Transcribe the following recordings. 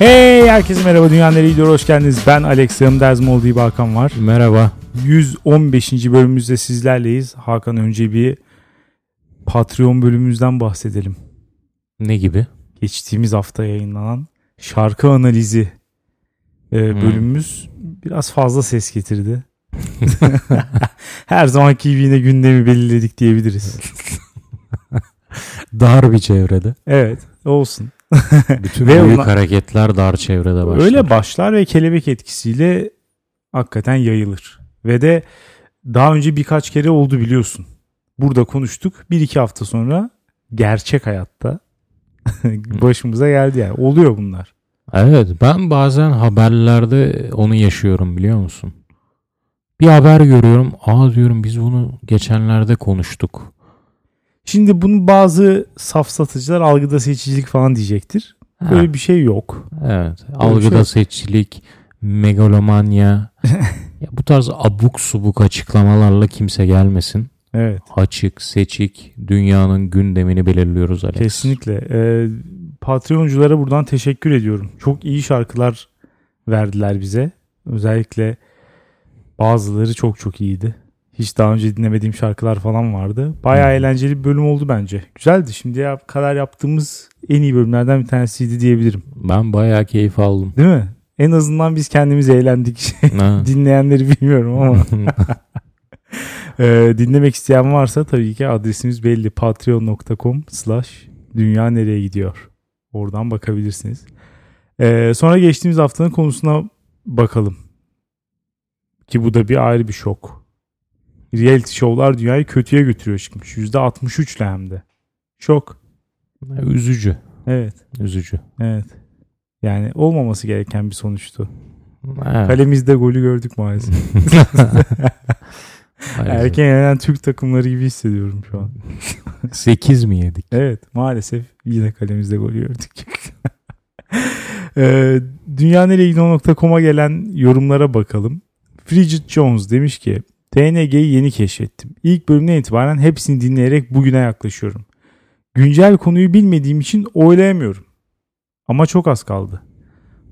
Hey herkese merhaba Dünya Nereye Gidiyor hoş geldiniz. Ben Alex yanımda Erzmol diye Hakan var. Merhaba. 115. bölümümüzde sizlerleyiz. Hakan önce bir Patreon bölümümüzden bahsedelim. Ne gibi? Geçtiğimiz hafta yayınlanan şarkı analizi e, bölümümüz biraz fazla ses getirdi. Her zamanki gibi yine gündemi belirledik diyebiliriz. Dar bir çevrede. Evet olsun. Bütün Ve büyük ona- hareketler dar çevrede başlar. Öyle başlar ve kelebek etkisiyle hakikaten yayılır. Ve de daha önce birkaç kere oldu biliyorsun. Burada konuştuk. Bir iki hafta sonra gerçek hayatta başımıza geldi yani. Oluyor bunlar. Evet ben bazen haberlerde onu yaşıyorum biliyor musun? Bir haber görüyorum. Aa diyorum biz bunu geçenlerde konuştuk. Şimdi bunu bazı safsatıcılar algıda seçicilik falan diyecektir. Ha, Böyle bir şey yok. evet. bir Algıda şey- seçilik, megalomanya. ya bu tarz abuk subuk açıklamalarla kimse gelmesin. Evet. Açık, seçik, dünyanın gündemini belirliyoruz Alex. Kesinlikle. Ee, Patreonculara buradan teşekkür ediyorum. Çok iyi şarkılar verdiler bize. Özellikle bazıları çok çok iyiydi. Hiç daha önce dinlemediğim şarkılar falan vardı. Bayağı Hı. eğlenceli bir bölüm oldu bence. Güzeldi. Şimdiye kadar yaptığımız en iyi bölümlerden bir tanesiydi diyebilirim. Ben bayağı keyif aldım. Değil mi? En azından biz kendimiz eğlendik. Dinleyenleri bilmiyorum ama. Ee, dinlemek isteyen varsa tabii ki adresimiz belli. Patreon.com slash dünya nereye gidiyor. Oradan bakabilirsiniz. Ee, sonra geçtiğimiz haftanın konusuna bakalım. Ki bu da bir ayrı bir şok. Reality show'lar dünyayı kötüye götürüyor çıkmış. %63 ile hem de. Şok. Üzücü. Evet. Üzücü. Evet. Yani olmaması gereken bir sonuçtu. Ha. Kalemizde golü gördük maalesef. Erken yenen Türk takımları gibi hissediyorum şu an. 8 mi yedik? Evet maalesef yine kalemizde gol gördük. ee, dünyaneregidiyor.com'a gelen yorumlara bakalım. Frigid Jones demiş ki TNG'yi yeni keşfettim. İlk bölümden itibaren hepsini dinleyerek bugüne yaklaşıyorum. Güncel konuyu bilmediğim için oylayamıyorum. Ama çok az kaldı.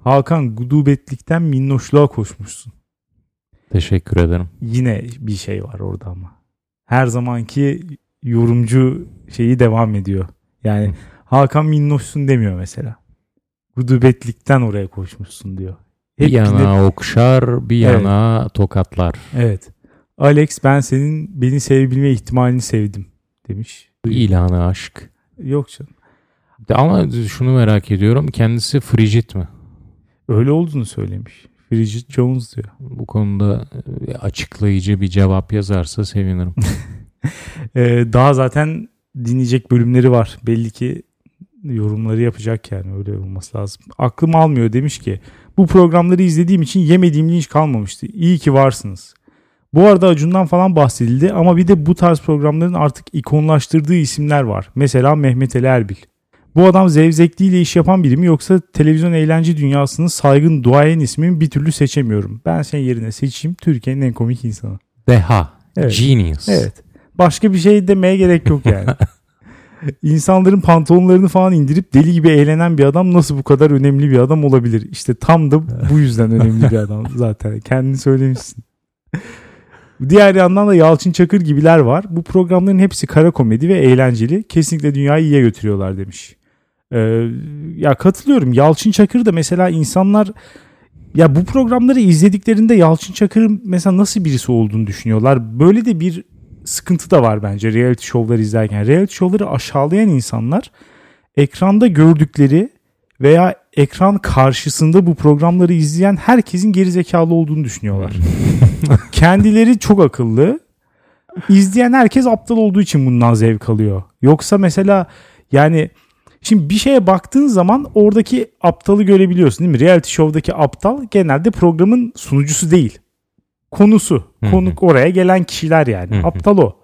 Hakan gudubetlikten minnoşluğa koşmuşsun. Teşekkür ederim. Yine bir şey var orada ama. Her zamanki yorumcu şeyi devam ediyor. Yani Hı. Hakan minnoşsun demiyor mesela. Gudubetlikten oraya koşmuşsun diyor. Bir Hep yana okşar, bir Evet. yana tokatlar. Evet. Alex ben senin beni sevebilme ihtimalini sevdim demiş. İlanı aşk. Yok canım. De Ama şunu merak ediyorum. Kendisi frigid mi? Öyle olduğunu söylemiş. Frigid Jones diyor. Bu konuda e, açıklayıcı bir cevap yazarsa sevinirim. Ee, daha zaten dinleyecek bölümleri var. Belli ki yorumları yapacak yani öyle olması lazım. Aklım almıyor demiş ki bu programları izlediğim için yemediğim linç kalmamıştı. İyi ki varsınız. Bu arada Acun'dan falan bahsedildi ama bir de bu tarz programların artık ikonlaştırdığı isimler var. Mesela Mehmet Ali Erbil. Bu adam zevzekliğiyle iş yapan biri mi yoksa televizyon eğlence dünyasının saygın duayen ismini bir türlü seçemiyorum. Ben senin yerine seçeyim Türkiye'nin en komik insanı. Deha. Evet. Genius. Evet. Başka bir şey demeye gerek yok yani. İnsanların pantolonlarını falan indirip deli gibi eğlenen bir adam nasıl bu kadar önemli bir adam olabilir? İşte tam da bu yüzden önemli bir adam zaten. Kendini söylemişsin. Diğer yandan da Yalçın Çakır gibiler var. Bu programların hepsi kara komedi ve eğlenceli. Kesinlikle dünyayı iyiye götürüyorlar demiş. Ee, ya katılıyorum. Yalçın Çakır da mesela insanlar ya bu programları izlediklerinde Yalçın Çakır'ın mesela nasıl birisi olduğunu düşünüyorlar. Böyle de bir sıkıntı da var bence reality show'ları izlerken. Reality show'ları aşağılayan insanlar ekranda gördükleri veya ekran karşısında bu programları izleyen herkesin geri zekalı olduğunu düşünüyorlar. Kendileri çok akıllı. İzleyen herkes aptal olduğu için bundan zevk alıyor. Yoksa mesela yani Şimdi bir şeye baktığın zaman oradaki aptalı görebiliyorsun değil mi? Reality show'daki aptal genelde programın sunucusu değil. Konusu. Konuk oraya gelen kişiler yani. Aptal o.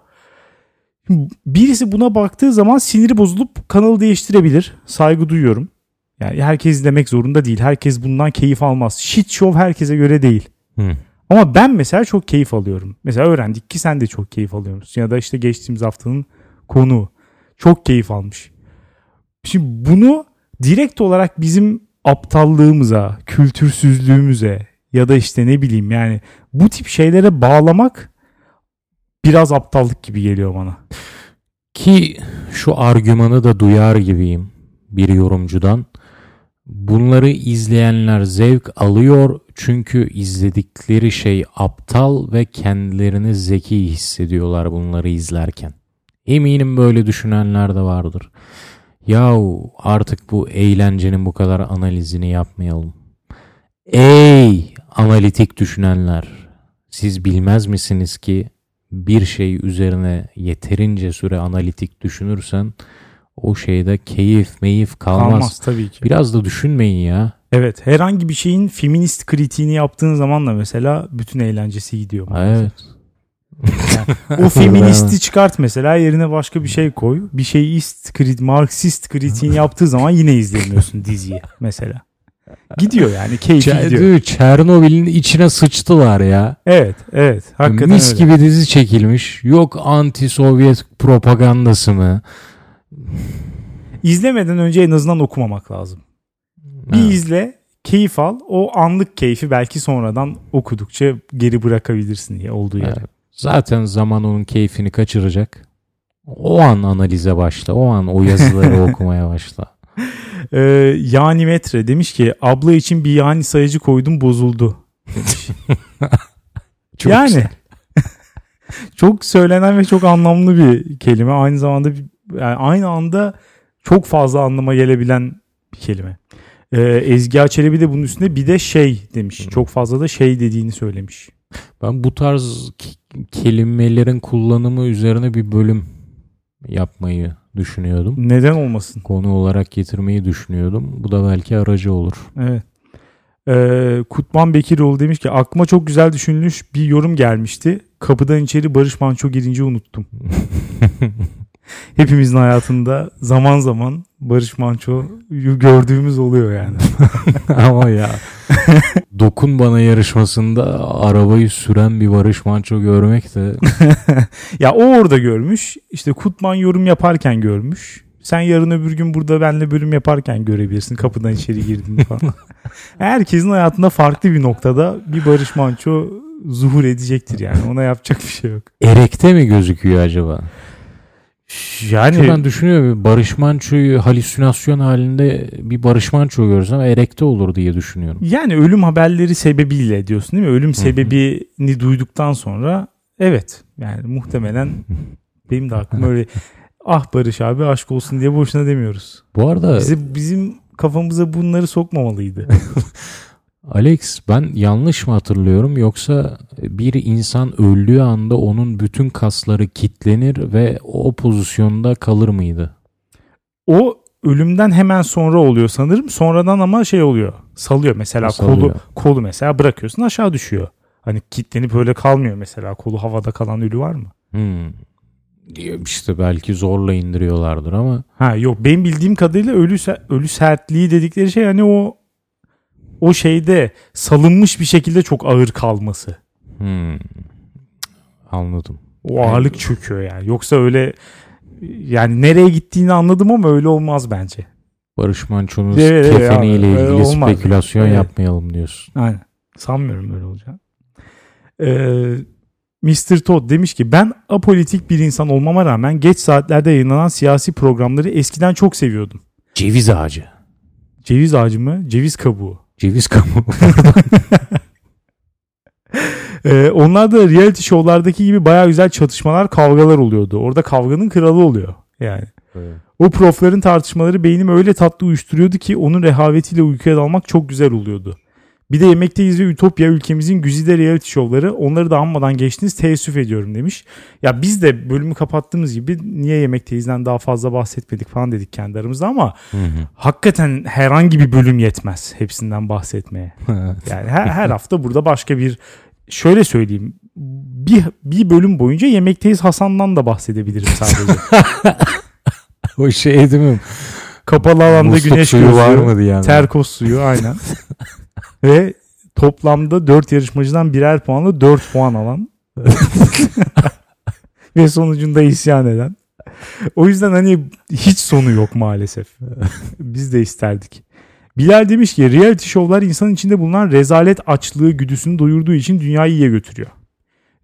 Birisi buna baktığı zaman siniri bozulup kanalı değiştirebilir. Saygı duyuyorum. Yani herkes izlemek zorunda değil. Herkes bundan keyif almaz. Shit show herkese göre değil. Hı. Ama ben mesela çok keyif alıyorum. Mesela öğrendik ki sen de çok keyif alıyorsun. Ya da işte geçtiğimiz haftanın konu çok keyif almış. Şimdi bunu direkt olarak bizim aptallığımıza, kültürsüzlüğümüze ya da işte ne bileyim yani bu tip şeylere bağlamak biraz aptallık gibi geliyor bana. Ki şu argümanı da duyar gibiyim bir yorumcudan. Bunları izleyenler zevk alıyor çünkü izledikleri şey aptal ve kendilerini zeki hissediyorlar bunları izlerken. Eminim böyle düşünenler de vardır. Yahu artık bu eğlencenin bu kadar analizini yapmayalım. Ey analitik düşünenler! Siz bilmez misiniz ki bir şey üzerine yeterince süre analitik düşünürsen o şeyde keyif meyif kalmaz. Kalmaz tabii ki. Biraz da düşünmeyin ya. Evet herhangi bir şeyin feminist kritiğini yaptığın zaman da mesela bütün eğlencesi gidiyor. Evet. O feministi çıkart mesela yerine başka bir şey koy. Bir şey ist, krit, Marksist kritiğini yaptığı zaman yine izlemiyorsun diziyi mesela. Gidiyor yani keyfi gidiyor. Ç- Çernobil'in içine sıçtılar ya. Evet evet hakikaten Mis öyle. gibi dizi çekilmiş. Yok anti-Sovyet propagandası mı? İzlemeden önce en azından okumamak lazım. Bir Ha. izle keyif al o anlık keyfi belki sonradan okudukça geri bırakabilirsin diye olduğu yere. Evet. Zaten zaman onun keyfini kaçıracak. O an analize başla. O an o yazıları okumaya başla. Ee, yani metre demiş ki abla için bir yani sayıcı koydum bozuldu. Çok yani çok söylenen ve çok anlamlı bir kelime. Aynı zamanda bir- yani aynı anda çok fazla anlama gelebilen bir kelime. Ee, Ezgi Çelebi de bunun üstünde bir de şey demiş. Çok fazla da şey dediğini söylemiş. Ben bu tarz kelimelerin kullanımı üzerine bir bölüm yapmayı düşünüyordum. Neden olmasın? Konu olarak getirmeyi düşünüyordum. Bu da belki aracı olur. Evet. Ee, Kutman Bekiroğlu demiş ki aklıma çok güzel düşünülmüş bir yorum gelmişti. Kapıdan içeri Barış Manço girince unuttum. Hepimizin hayatında zaman zaman Barış Manço'yu gördüğümüz oluyor yani. Ama ya dokun bana yarışmasında arabayı süren bir Barış Manço görmek de ya o orada görmüş. İşte Kutman yorum yaparken görmüş. Sen yarın öbür gün burada benle bölüm yaparken görebilirsin. Kapıdan içeri girdiğini falan. Herkesin hayatında farklı bir noktada bir Barış Manço zuhur edecektir yani. Ona yapacak bir şey yok. erekte mi gözüküyor acaba? Yani Çünkü ben düşünüyorum Barış Manço'yu halüsinasyon halinde bir Barış Manço görsem erekte olur diye düşünüyorum. Yani ölüm haberleri sebebiyle diyorsun değil mi? Ölüm sebebini duyduktan sonra evet yani muhtemelen benim de aklıma öyle ah Barış abi aşk olsun diye boşuna demiyoruz. Bu arada Bize, bizim kafamıza bunları sokmamalıydı. Alex ben yanlış mı hatırlıyorum yoksa bir insan öldüğü anda onun bütün kasları kitlenir ve o pozisyonda kalır mıydı? O ölümden hemen sonra oluyor sanırım. Sonradan ama şey oluyor. Salıyor mesela Salıyor. kolu kolu mesela bırakıyorsun aşağı düşüyor. Hani kitlenip öyle kalmıyor mesela. Kolu havada kalan ölü var mı? Hmm. İşte belki zorla indiriyorlardır ama Ha yok benim bildiğim kadarıyla ölü ölü sertliği dedikleri şey hani o o şeyde salınmış bir şekilde çok ağır kalması. hmm. anladım. O ağırlık çöküyor yani. Yoksa öyle yani nereye gittiğini anladım ama öyle olmaz bence. Barış Manço'nun Evet, evet, kefeniyle öyle ilgili olmaz. spekülasyon Evet. yapmayalım diyorsun. Aynen. Sanmıyorum öyle olacağını. Ee, Mr. Todd demiş ki ben apolitik bir insan olmama rağmen geç saatlerde yayınlanan siyasi programları eskiden çok seviyordum. Ceviz ağacı. Ceviz ağacı mı? Ceviz kabuğu. Ceviz kabuğu. Ee, onlar da reality show'lardaki gibi baya güzel çatışmalar, kavgalar oluyordu. Orada kavganın kralı oluyor yani. O profların tartışmaları beynimi öyle tatlı uyuşturuyordu ki onun rehavetiyle uykuya dalmak çok güzel oluyordu. Bir de Yemekteyiz ve Ütopya ülkemizin güzide reality şovları onları da anmadan geçtiniz teessüf ediyorum demiş. Ya biz de bölümü kapattığımız gibi niye Yemekteyiz'den daha fazla bahsetmedik falan dedik kendi aramızda ama Hı hı. hakikaten herhangi bir bölüm yetmez hepsinden bahsetmeye. Yani her, her hafta burada başka bir şöyle söyleyeyim bir, bir bölüm boyunca Yemekteyiz Hasan'dan da bahsedebilirim sadece. o şey değil mi? Kapalı alanda Musluk güneş suyu gözlüğü, var mı diye. terkos suyu aynen. Ve toplamda 4 yarışmacıdan birer puanla 4 puan alan. Ve sonucunda isyan eden. O yüzden hani hiç sonu yok maalesef. Biz de isterdik. Bilal demiş ki reality şovlar insanın içinde bulunan rezalet açlığı güdüsünü doyurduğu için dünyayı iyiye götürüyor.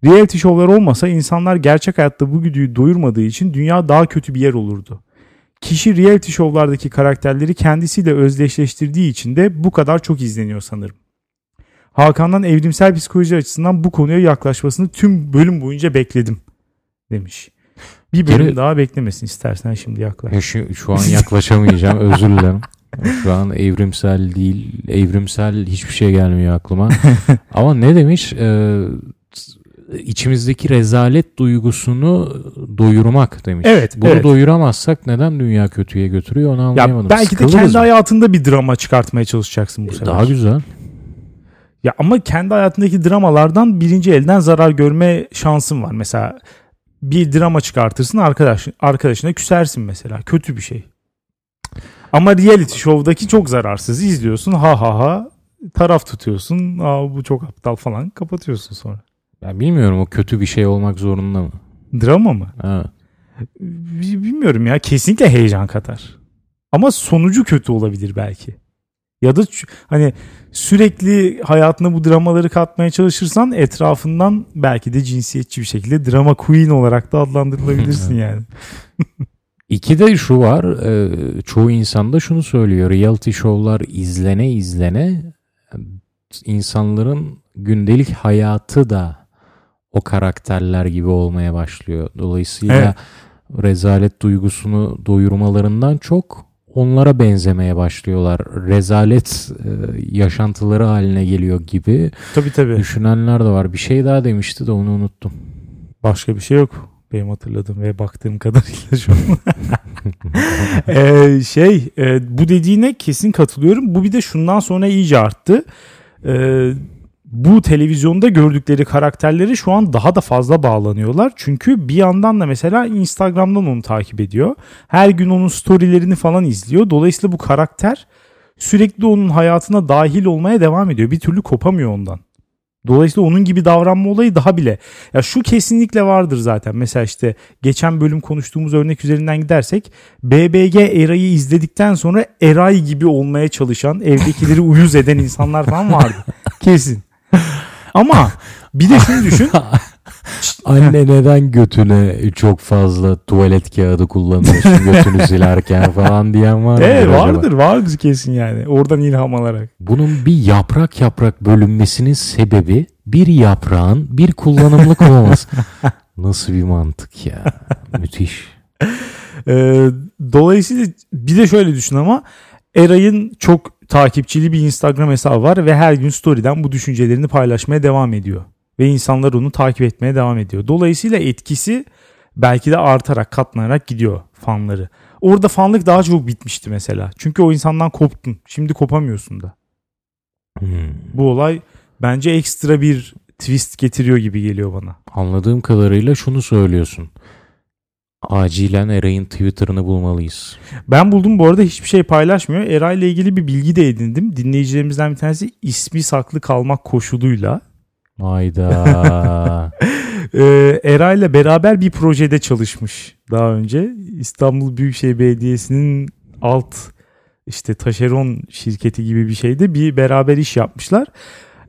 Reality şovlar olmasa insanlar gerçek hayatta bu güdüyü doyurmadığı için dünya daha kötü bir yer olurdu. Kişi reality şovlardaki karakterleri kendisiyle özdeşleştirdiği için de bu kadar çok izleniyor sanırım. Hakan'dan evrimsel psikoloji açısından bu konuya yaklaşmasını tüm bölüm boyunca bekledim demiş. Bir bölüm Geri- daha beklemesin istersen şimdi yaklaş. Ya şu, şu an yaklaşamayacağım özür dilerim. Şu an evrimsel değil, evrimsel hiçbir şey gelmiyor aklıma. Ama ne demiş? Ee, içimizdeki rezalet duygusunu doyurmak demiş. Evet, Bunu evet. doyuramazsak neden dünya kötüye götürüyor onu Ya anlayamadım. belki de Sıkılırız kendi mı? hayatında bir drama çıkartmaya çalışacaksın bu E, sefer. Daha güzel. Ya ama kendi hayatındaki dramalardan birinci elden zarar görme şansın var. Mesela bir drama çıkartırsın arkadaş arkadaşına küsersin mesela. Kötü bir şey. Ama reality show'daki çok zararsız. izliyorsun ha ha ha taraf tutuyorsun. Aa bu çok aptal falan kapatıyorsun sonra. Ya bilmiyorum o kötü bir şey olmak zorunda mı? Drama mı? Ha. Bi- Bilmiyorum ya. Kesinlikle heyecan katar. Ama sonucu kötü olabilir belki. Ya da hani sürekli hayatına bu dramaları katmaya çalışırsan etrafından belki de cinsiyetçi bir şekilde drama queen olarak da adlandırılabilirsin yani. İki de şu var. e, çoğu insan da şunu söylüyor. Reality show'lar izlene izlene insanların gündelik hayatı da o karakterler gibi olmaya başlıyor. Dolayısıyla rezalet duygusunu doyurmalarından çok onlara benzemeye başlıyorlar. Rezalet e, yaşantıları haline geliyor gibi Tabii tabii. düşünenler de var. Bir şey daha demişti de onu unuttum. Başka bir şey yok. Benim hatırladığım ve baktığım kadarıyla şu an. Ee, şey e, bu dediğine kesin katılıyorum. Bu bir de şundan sonra iyice arttı. Ee, bu televizyonda gördükleri karakterleri şu an daha da fazla bağlanıyorlar. Çünkü bir yandan da mesela Instagram'dan onu takip ediyor. Her gün onun storylerini falan izliyor. Dolayısıyla bu karakter sürekli onun hayatına dahil olmaya devam ediyor. Bir türlü kopamıyor ondan. Dolayısıyla onun gibi davranma olayı daha bile. Ya şu kesinlikle vardır zaten. Mesela işte geçen bölüm konuştuğumuz örnek üzerinden gidersek BBG Eray'ı izledikten sonra Eray gibi olmaya çalışan, evdekileri uyuz eden insanlar falan vardı. Kesin. Ama bir de şunu düşün. Anne neden götüne çok fazla tuvalet kağıdı kullanıyorsun götünü silerken falan diyen var mı? Evet acaba? vardır vardır kesin yani. Oradan ilham alarak. Bunun bir yaprak yaprak bölünmesinin sebebi bir yaprağın bir kullanımlık olmaması. Nasıl bir mantık ya? Müthiş. Ee, dolayısıyla bir de şöyle düşün ama Eray'ın çok takipçili bir Instagram hesabı var ve her gün story'den bu düşüncelerini paylaşmaya devam ediyor. Ve insanlar onu takip etmeye devam ediyor. Dolayısıyla etkisi belki de artarak katlanarak gidiyor fanları. Orada fanlık daha çok bitmişti mesela. Çünkü o insandan koptun. Şimdi kopamıyorsun da. Hmm. Bu olay bence ekstra bir twist getiriyor gibi geliyor bana. Anladığım kadarıyla şunu söylüyorsun. Acilen Eray'ın Twitter'ını bulmalıyız. Ben buldum bu arada hiçbir şey paylaşmıyor. Eray ile ilgili bir bilgi de edindim. Dinleyicilerimizden bir tanesi ismi saklı kalmak koşuluyla. Hayda. Ee, Eray ile beraber bir projede çalışmış daha önce. İstanbul Büyükşehir Belediyesi'nin alt işte taşeron şirketi gibi bir şeyde bir beraber iş yapmışlar.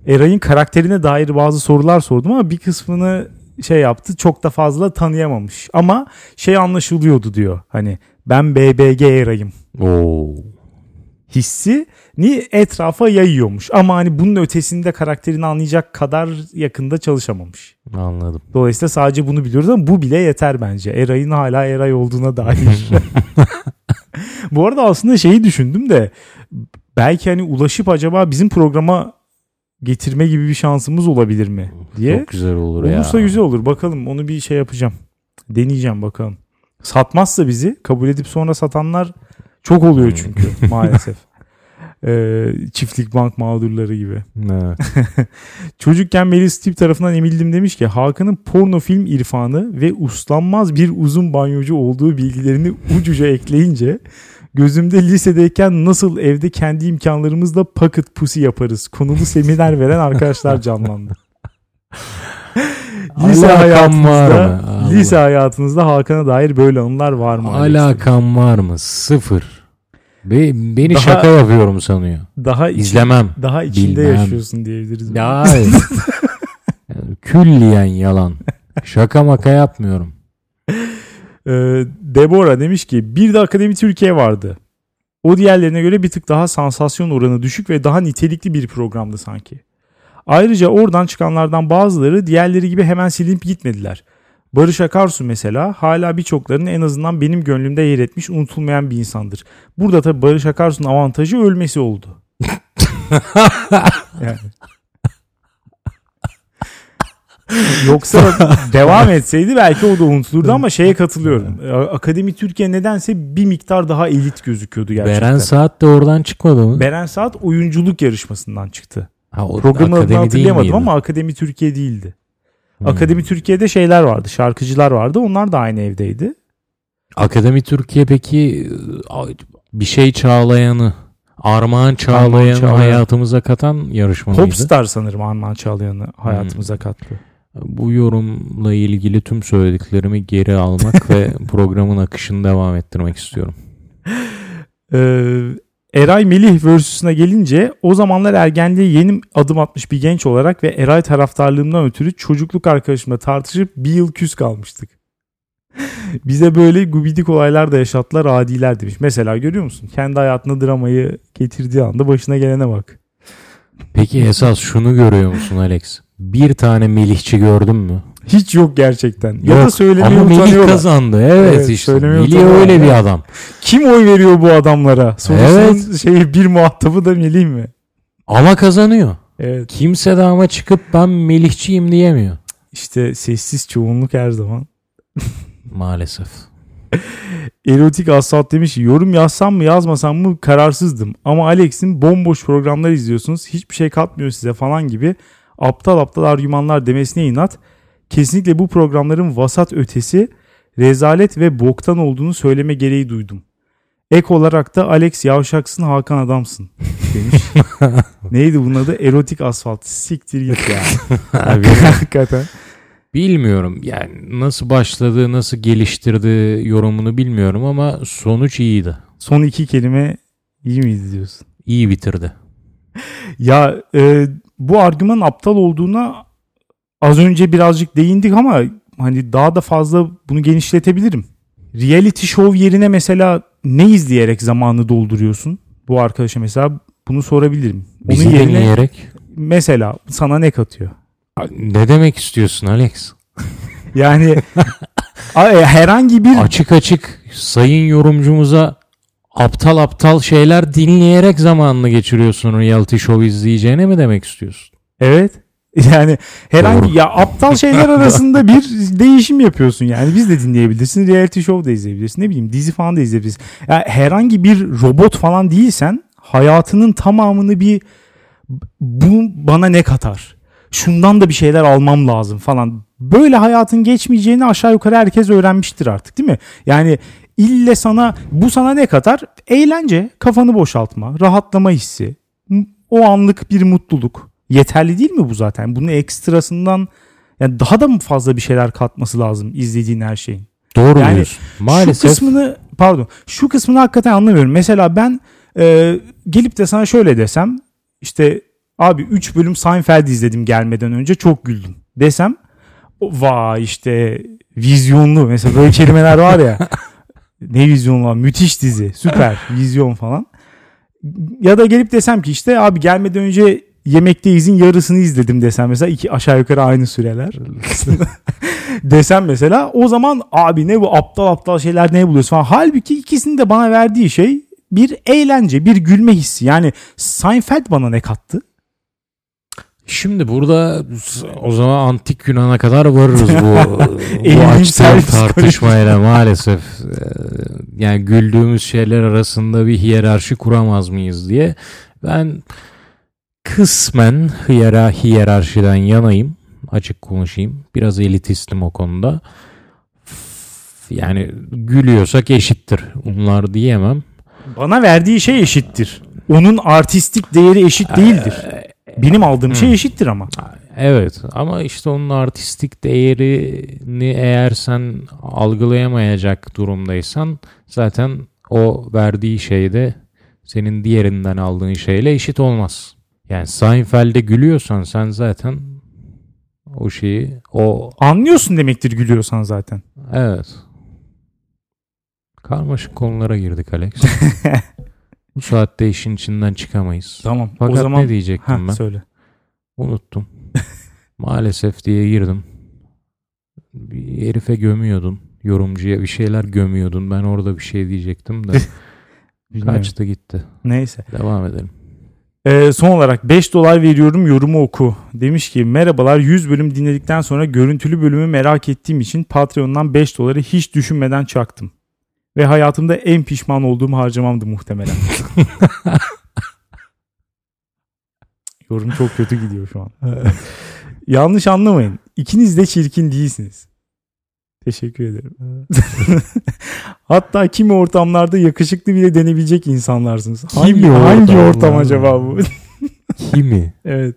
Eray'ın karakterine dair bazı sorular sordum ama bir kısmını şey yaptı çok da fazla tanıyamamış. Ama şey anlaşılıyordu diyor hani ben BBG Eray'ım Oo. hissi ni etrafa yayıyormuş. Ama hani bunun ötesinde karakterini anlayacak kadar yakında çalışamamış. Anladım. Dolayısıyla sadece bunu biliyoruz ama bu bile yeter bence. Eray'ın hala Eray olduğuna dair. bu arada aslında şeyi düşündüm de belki hani ulaşıp acaba bizim programa getirme gibi bir şansımız olabilir mi diye. Çok güzel olur ya. Olursa güzel olur. Bakalım onu bir şey yapacağım. Deneyeceğim bakalım. Satmazsa bizi kabul edip sonra satanlar çok oluyor çünkü maalesef. Ee, çiftlik bank mağdurları gibi. Evet. Çocukken Meryl Streep tarafından emildim demiş ki Hakan'ın porno film irfanı ve uslanmaz bir uzun banyocu olduğu bilgilerini ucuca ekleyince gözümde lisedeyken nasıl evde kendi imkanlarımızla pocket pussy yaparız konulu seminer veren arkadaşlar canlandı. lise Alakam var hayatınızda, mı? Allah. lise hayatınızda Hakan'a dair böyle anılar var mı? Alakam var mı? Sıfır. Be, beni Daha- şaka yapıyorum sanıyor. Daha iç- İzlemem. daha içinde Bilmem. yaşıyorsun diyebiliriz. Ya Yani külliyen yalan. Şaka maka yapmıyorum. Ee, Deborah demiş ki bir de Akademi Türkiye vardı. O diğerlerine göre bir tık daha sansasyon oranı düşük ve daha nitelikli bir programdı sanki. Ayrıca oradan çıkanlardan bazıları diğerleri gibi hemen silinip gitmediler. Barış Akarsu mesela hala birçoklarının en azından benim gönlümde yer etmiş unutulmayan bir insandır. Burada tabii Barış Akarsu'nun avantajı ölmesi oldu. yani. Yoksa devam etseydi belki o da unutulurdu ama şeye katılıyorum. Akademi Türkiye nedense bir miktar daha elit gözüküyordu gerçekten. Beren Saat de oradan çıkmadı mı? Beren Saat oyunculuk yarışmasından çıktı. Ha, o Programın adını akademi değil hatırlayamadım ama Akademi Türkiye değildi. Hmm. Akademi Türkiye'de şeyler vardı, şarkıcılar vardı. Onlar da aynı evdeydi. Akademi Türkiye peki bir şey Çağlayan'ı Armağan Çağlayan'ı Çağlayan. hayatımıza katan yarışma mıydı? Popstar sanırım Armağan Çağlayan'ı hayatımıza kattı. Bu yorumla ilgili tüm söylediklerimi geri almak ve programın akışını devam ettirmek istiyorum. Ee, Eray Melih versus'una gelince o zamanlar ergenliğe yeni adım atmış bir genç olarak ve Eray taraftarlığımdan ötürü çocukluk arkadaşımla tartışıp bir yıl küs kalmıştık. Bize böyle gubidik olaylar da yaşattılar adiler demiş. Mesela görüyor musun? Kendi hayatına dramayı getirdiği anda başına gelene bak. Peki esas şunu görüyor musun Alex? Bir tane Melihçi gördün mü? Hiç yok gerçekten. Ya da Yok, söylemeye Ama Melih kazandı. Evet, Evet, işte. Melih öyle bir adam. Kim oy veriyor bu adamlara? Sorusunun Evet. şeyi bir muhatabı da Melih mi? Ama kazanıyor. Evet. Kimse de ama çıkıp ben Melihçiyim diyemiyor. İşte sessiz çoğunluk her zaman. Maalesef. Erotik Asfalt demiş yorum yazsam mı yazmasam mı kararsızdım. Ama Alex'in bomboş programlar izliyorsunuz hiçbir şey katmıyor size falan gibi aptal aptal argümanlar demesine inat. Kesinlikle bu programların vasat ötesi rezalet ve boktan olduğunu söyleme gereği duydum. Ek olarak da Alex yavşaksın Hakan adamsın demiş. Neydi bunun adı? Erotik Asfalt. Siktir git ya. Abi, Hakikaten. bilmiyorum yani nasıl başladı nasıl geliştirdi yorumunu bilmiyorum ama sonuç iyiydi. Son iki kelime iyi miydi diyorsun? İyi bitirdi. Ya e, bu argümanın aptal olduğuna az önce birazcık değindik ama hani daha da fazla bunu genişletebilirim. Reality show yerine mesela ne izleyerek zamanı dolduruyorsun? Bu arkadaşa mesela bunu sorabilirim. Bizi Onun yerine dinleyerek mesela sana ne katıyor? ne demek istiyorsun Alex? Yani e, herhangi bir Açık açık sayın yorumcumuza aptal aptal şeyler dinleyerek zamanını geçiriyorsun reality show izleyeceğine mi demek istiyorsun? Evet. Yani herhangi Doğru. ya aptal şeyler arasında bir değişim yapıyorsun yani. Biz de dinleyebilirsin. Reality show da izleyebilirsin. Ne bileyim dizi falan da izleyebilirsin. Ya herhangi bir robot falan değilsen hayatının tamamını bir bu bana ne katar? Şundan da bir şeyler almam lazım falan. Böyle hayatın geçmeyeceğini aşağı yukarı herkes öğrenmiştir artık değil mi? Yani ille sana bu sana ne katar? Eğlence, kafanı boşaltma, rahatlama hissi, o anlık bir mutluluk. Yeterli değil mi bu zaten? Bunun ekstrasından yani daha da mı fazla bir şeyler katması lazım izlediğin her şeyin? Doğru Yani diyorsun. Maalesef Şu kısmını pardon şu kısmını hakikaten anlamıyorum. Mesela ben e, gelip de sana şöyle desem işte abi 3 bölüm Seinfeld izledim gelmeden önce çok güldüm desem vay işte vizyonlu mesela böyle kelimeler var ya ne vizyonlu lan müthiş dizi süper vizyon falan ya da gelip desem ki işte abi gelmeden önce Yemekteyiz'in yarısını izledim desem mesela iki aşağı yukarı aynı süreler desem mesela o zaman abi ne bu aptal aptal şeyler ne buluyorsun falan. Halbuki ikisinin de bana verdiği şey bir eğlence, bir gülme hissi. Yani Seinfeld bana ne kattı? Şimdi burada o zaman antik Yunan'a kadar varırız bu, bu açtığım tartışmayla maalesef. Ee, Yani güldüğümüz şeyler arasında bir hiyerarşi kuramaz mıyız diye. Ben kısmen hiyera, hiyerarşiden yanayım. Açık konuşayım. Biraz elitistim o konuda. Yani gülüyorsak eşittir. Bunlar diyemem. Bana verdiği şey eşittir. Onun artistik değeri eşit değildir. Benim aldığım şey eşittir ama. Evet ama işte onun artistik değerini eğer sen algılayamayacak durumdaysan zaten o verdiği şeyde senin diğerinden aldığın şeyle eşit olmaz. Yani Seinfeld'e gülüyorsan sen zaten o şeyi o Anlıyorsun demektir gülüyorsan zaten. evet. Karmaşık konulara girdik Alex. Bu saatte işin içinden çıkamayız. Tamam. Fakat o zaman ne diyecektim Heh, ben? söyle. Unuttum. Maalesef diye girdim. Bir herife gömüyordun. Yorumcuya bir şeyler gömüyordun. Ben orada bir şey diyecektim de kaçtı gitti. Neyse. Devam edelim. Ee, son olarak 5 dolar veriyorum yorumu oku. Demiş ki merhabalar 100 bölüm dinledikten sonra görüntülü bölümü merak ettiğim için Patreon'dan 5 doları hiç düşünmeden çaktım. Ve hayatımda en pişman olduğum harcamamdı muhtemelen. Yorum çok kötü gidiyor şu an. Yanlış anlamayın. İkiniz de çirkin değilsiniz. Teşekkür ederim. Hatta kimi ortamlarda yakışıklı bile denebilecek insanlarsınız. Hangi, Kimi hangi ortamlar? ortam acaba bu? Kimi? Evet.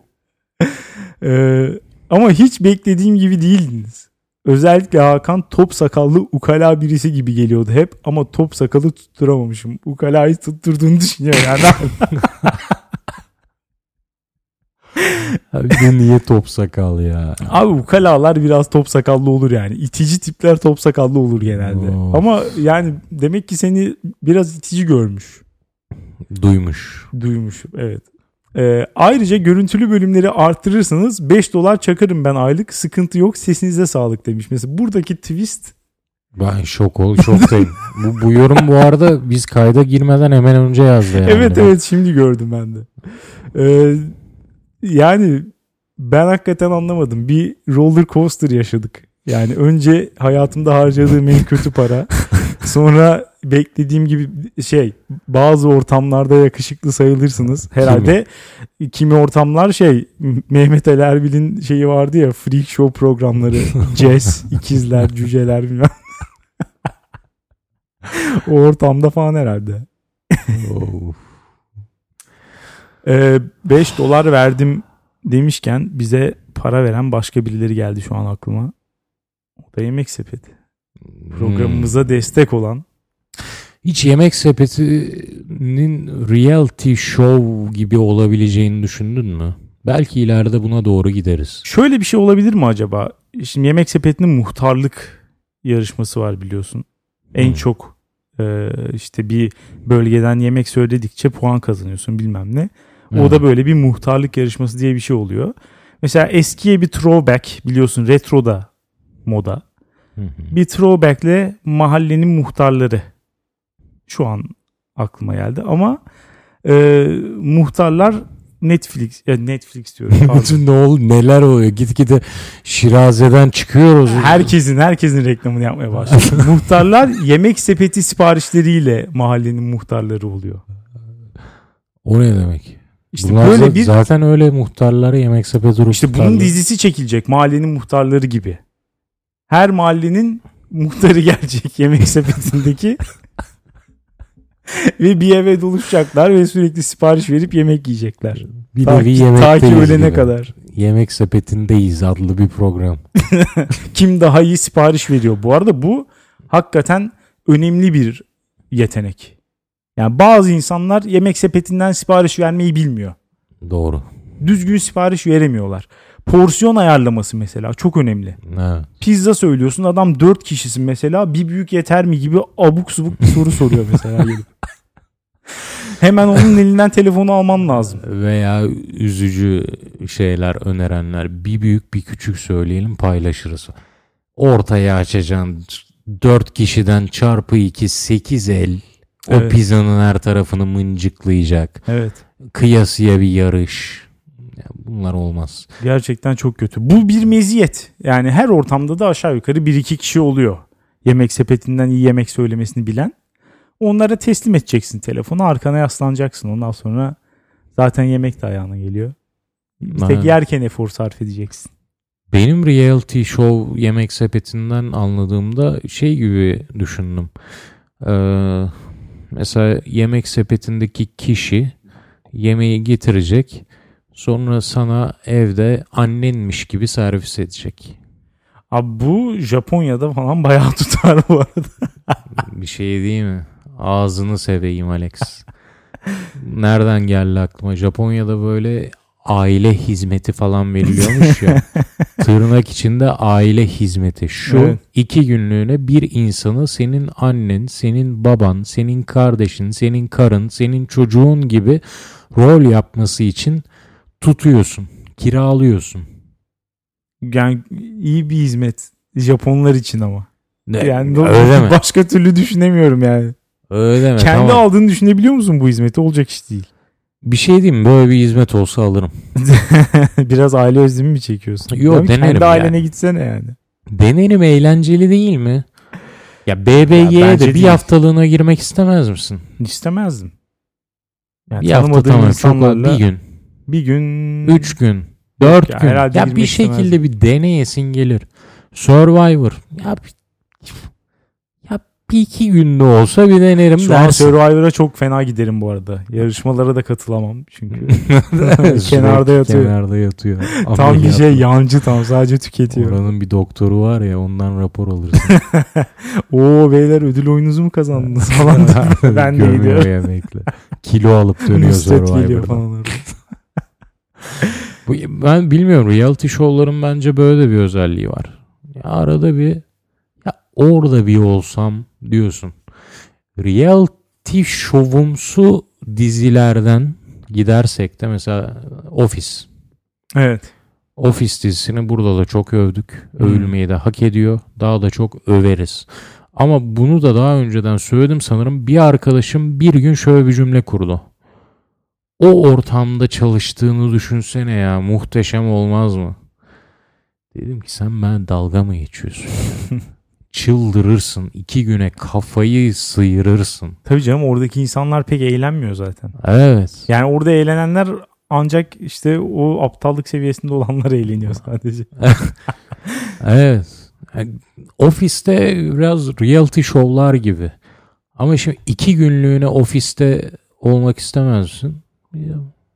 Ee, ama hiç beklediğim gibi değildiniz. Özellikle Hakan top sakallı ukala birisi gibi geliyordu hep ama top sakalı tutturamamışım. Ukalayı tutturduğunu düşünüyor yani. Abi de niye top sakal ya? Abi ukalalar biraz top sakallı olur yani. İtici tipler top sakallı olur genelde. Oo. Ama yani demek ki seni biraz itici görmüş. Duymuş. Duymuş evet. Ee, ayrıca görüntülü bölümleri arttırırsanız 5 dolar çakarım ben aylık. Sıkıntı yok sesinize sağlık demiş. Mesela buradaki twist Ben şok ol, şoktayım. bu, bu yorum bu arada biz kayda girmeden hemen önce yazdı yani. evet evet şimdi gördüm ben de. Ee, yani ben hakikaten anlamadım. Bir roller coaster yaşadık. Yani önce hayatımda harcadığım en kötü para. Sonra beklediğim gibi şey bazı ortamlarda yakışıklı sayılırsınız. Herhalde kimi, ortamlar şey Mehmet Ali Erbil'in şeyi vardı ya freak show programları. Jazz, ikizler, cüceler bilmem. o ortamda falan herhalde. Of. 5 dolar verdim demişken bize para veren başka birileri geldi şu an aklıma. O da Yemek Sepeti. Programımıza destek olan. Hiç yemek sepetinin reality show gibi olabileceğini düşündün mü? Belki ileride buna doğru gideriz. Şöyle bir şey olabilir mi acaba? Şimdi Yemek Sepeti'nin muhtarlık yarışması var biliyorsun. En Hmm. çok e, işte bir bölgeden yemek söyledikçe puan kazanıyorsun bilmem ne. O Evet. da böyle bir muhtarlık yarışması diye bir şey oluyor. Mesela eskiye bir throwback biliyorsun retro da moda. Bir throwback'le mahallenin muhtarları şu an aklıma geldi ama e, muhtarlar Netflix ya Netflix diyorum pardon. ne ol neler oluyor? Gitgide Şiraze'den çıkıyoruz. herkesin herkesin reklamını yapmaya başladı. muhtarlar yemek sepeti siparişleriyle mahallenin muhtarları oluyor. O ne demek? İşte Bunlar böyle bir zaten öyle muhtarları yemek sepeti işte bunun muhtarları. dizisi çekilecek mahallenin muhtarları gibi. Her mahallenin muhtarı gelecek yemek sepetindeki ve bir eve doluşacaklar ve sürekli sipariş verip yemek yiyecekler. bir Ta, nevi ki, ta ki ölene gibi. kadar. Yemek sepetindeyiz adlı bir program. Kim daha iyi sipariş veriyor. Bu arada bu hakikaten önemli bir yetenek. Yani bazı insanlar yemek sepetinden sipariş vermeyi bilmiyor. Doğru. Düzgün sipariş veremiyorlar. Porsiyon ayarlaması mesela çok önemli. Evet. Pizza söylüyorsun adam 4 kişisin mesela bir büyük yeter mi gibi abuk subuk bir soru soruyor mesela gelip. Hemen onun elinden telefonu alman lazım. Veya üzücü şeyler önerenler bir büyük bir küçük söyleyelim paylaşırız. Ortaya açacaksın 4 kişiden çarpı 2 8 el. O Evet. pizzanın her tarafını mıncıklayacak. Evet. Kıyasıya bir yarış. Bunlar olmaz. Gerçekten çok kötü. Bu bir meziyet. Yani her ortamda da aşağı yukarı bir iki kişi oluyor. Yemek sepetinden iyi yemek söylemesini bilen. Onlara teslim edeceksin telefonu. Arkana yaslanacaksın. Ondan sonra zaten yemek de ayağına geliyor. Bir tek yerken efor sarf edeceksin. Benim reality show yemek sepetinden anladığımda şey gibi düşündüm. Ee, mesela yemek sepetindeki kişi yemeği getirecek. Sonra sana evde annenmiş gibi servis edecek. Abi bu Japonya'da falan bayağı tutar bu arada. Bir şey değil mi? Ağzını seveyim Alex. Nereden geldi aklıma? Japonya'da böyle aile hizmeti falan veriliyormuş ya. Tırnak içinde aile hizmeti. Şu Evet. iki günlüğüne bir insanı senin annen, senin baban, senin kardeşin, senin karın, senin çocuğun gibi rol yapması için tutuyorsun, kiralıyorsun. Yani iyi bir hizmet. Japonlar için ama. Ne, Yani öyle mi? başka türlü düşünemiyorum yani. Öyle mi? Kendi Tamam. aldığını düşünebiliyor musun bu hizmeti? Olacak iş değil. Bir şey diyeyim? Böyle bir hizmet olsa alırım. Biraz aile özlemi mi çekiyorsun? Yo, Değil mi? denerim Kendi ailene yani. gitsene yani. Denerim eğlenceli değil mi? Ya Ya BBG'ye bence de bir değil. haftalığına girmek istemez misin? İstemezdim. Yani bir hafta tamam çok bir gün, bir gün üç gün, dört ya gün. Ya bir şekilde bir deneyesin gelir. Survivor. Ya bir, ya bir iki günde olsa bir denerim Şu an dersin. Survivor'a çok fena giderim bu arada. Yarışmalara da katılamam çünkü. Kenarda yatıyor. Kenarda yatıyor. tam bir şey yancı tam sadece tüketiyor. Oranın bir doktoru var ya ondan rapor alırsın. Oo beyler ödül oyununuzu mu kazandınız falan. ben de gidiyorum. Kilo alıp dönüyor Survivor'dan. falan. Bu, ben bilmiyorum reality show'ların bence böyle de bir özelliği var. Ya arada bir ya orada bir olsam diyorsun. Reality show'umsu dizilerden gidersek de mesela Office. Evet. Office dizisini burada da çok övdük. Övülmeyi de hak ediyor. Daha da çok överiz. Ama bunu da daha önceden söyledim sanırım. Bir arkadaşım bir gün şöyle bir cümle kurdu. O ortamda çalıştığını düşünsene ya muhteşem olmaz mı? Dedim ki sen ben dalga mı geçiyorsun? Çıldırırsın. iki güne kafayı sıyırırsın. Tabii canım oradaki insanlar pek eğlenmiyor zaten. Evet. Yani orada eğlenenler ancak işte o aptallık seviyesinde olanlar eğleniyor sadece. Evet. Yani ofiste biraz reality show'lar gibi. Ama şimdi iki günlüğüne ofiste olmak istemez misin?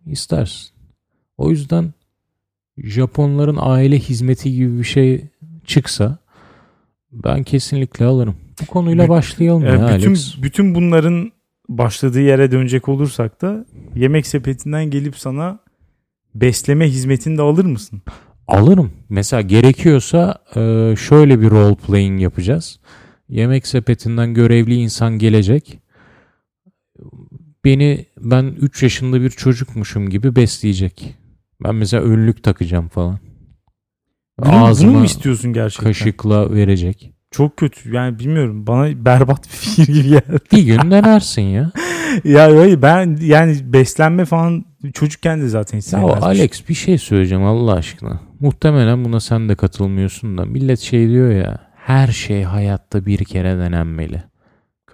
İstersin. O yüzden Japonların aile hizmeti gibi bir şey çıksa ben kesinlikle alırım. Bu konuyla Bü- başlayalım Ee, ya bütün Alex. bütün bunların başladığı yere dönecek olursak da yemek sepetinden gelip sana besleme hizmetini de alır mısın? Alırım. Mesela gerekiyorsa e, şöyle bir role playing yapacağız. Yemek sepetinden görevli insan gelecek. Beni ben 3 yaşında bir çocukmuşum gibi besleyecek. Ben mesela önlük takacağım falan. Bunu, bunu Ağzıma mu istiyorsun gerçekten? kaşıkla verecek. Çok kötü. Yani bilmiyorum. Bana berbat bir fikir gibi geldi. Bir gün denersin ya. ya hayır ben yani beslenme falan çocukken de zaten hiç Ya. Alex bir şey söyleyeceğim Allah aşkına. Muhtemelen buna sen de katılmıyorsun da. Millet şey diyor ya. Her şey hayatta bir kere denenmeli.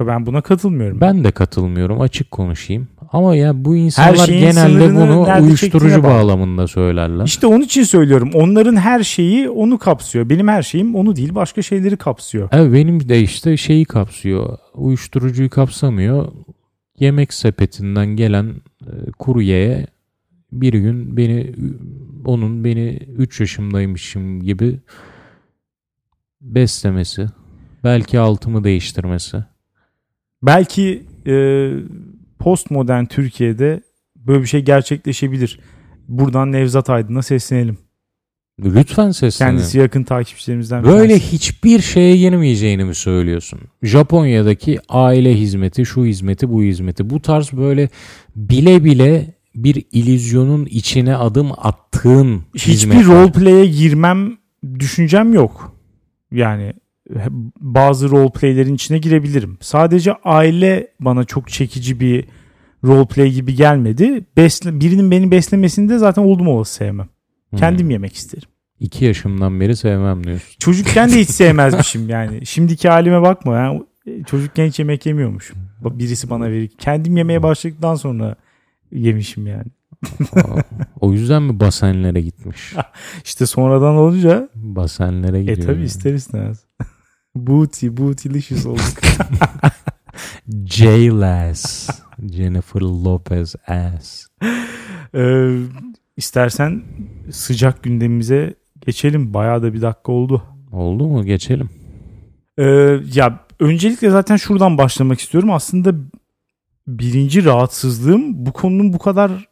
Ben buna katılmıyorum. Ben de katılmıyorum açık konuşayım. Ama ya bu insanlar genelde bunu uyuşturucu bağlamında söylerler. İşte onun için söylüyorum. Onların her şeyi onu kapsıyor. Benim her şeyim onu değil başka şeyleri kapsıyor. Evet, benim de işte şeyi kapsıyor. Uyuşturucuyu kapsamıyor. Yemek sepetinden gelen e, kuryeye bir gün beni onun beni 3 yaşımdaymışım gibi beslemesi. Belki altımı değiştirmesi. Belki e, postmodern Türkiye'de böyle bir şey gerçekleşebilir. Buradan Nevzat Aydın'a seslenelim. Lütfen seslenin. Kendisi yakın takipçilerimizden Böyle tanesi. hiçbir şeye girmeyeceğini mi söylüyorsun? Japonya'daki aile hizmeti, şu hizmeti, bu hizmeti. Bu tarz böyle bile bile bir illüzyonun içine adım attığın Hiçbir hizmetler. roleplay'e girmem düşüncem yok. Yani bazı roleplay'lerin içine girebilirim. Sadece aile bana çok çekici bir roleplay gibi gelmedi. Besle, birinin beni beslemesini de zaten oldum olası sevmem. Hmm. Kendim yemek isterim. İki yaşımdan beri sevmem diyorsun. Çocukken de hiç sevmezmişim yani. Şimdiki halime bakma ya. Çocukken hiç yemek yemiyormuşum. Birisi bana verir. Kendim yemeye başladıktan sonra yemişim yani. Aa, o yüzden mi basenlere gitmiş? İşte sonradan olunca Basenlere e gidiyor. tabi yani. ister istemez. Booty, bootylicious olduk. J-Lass. Jennifer Lopez ass. Ee, istersen sıcak gündemimize geçelim. Bayağı da bir dakika oldu. Oldu mu? Geçelim. Ee, ya öncelikle zaten şuradan başlamak istiyorum. Aslında birinci rahatsızlığım bu konunun bu kadar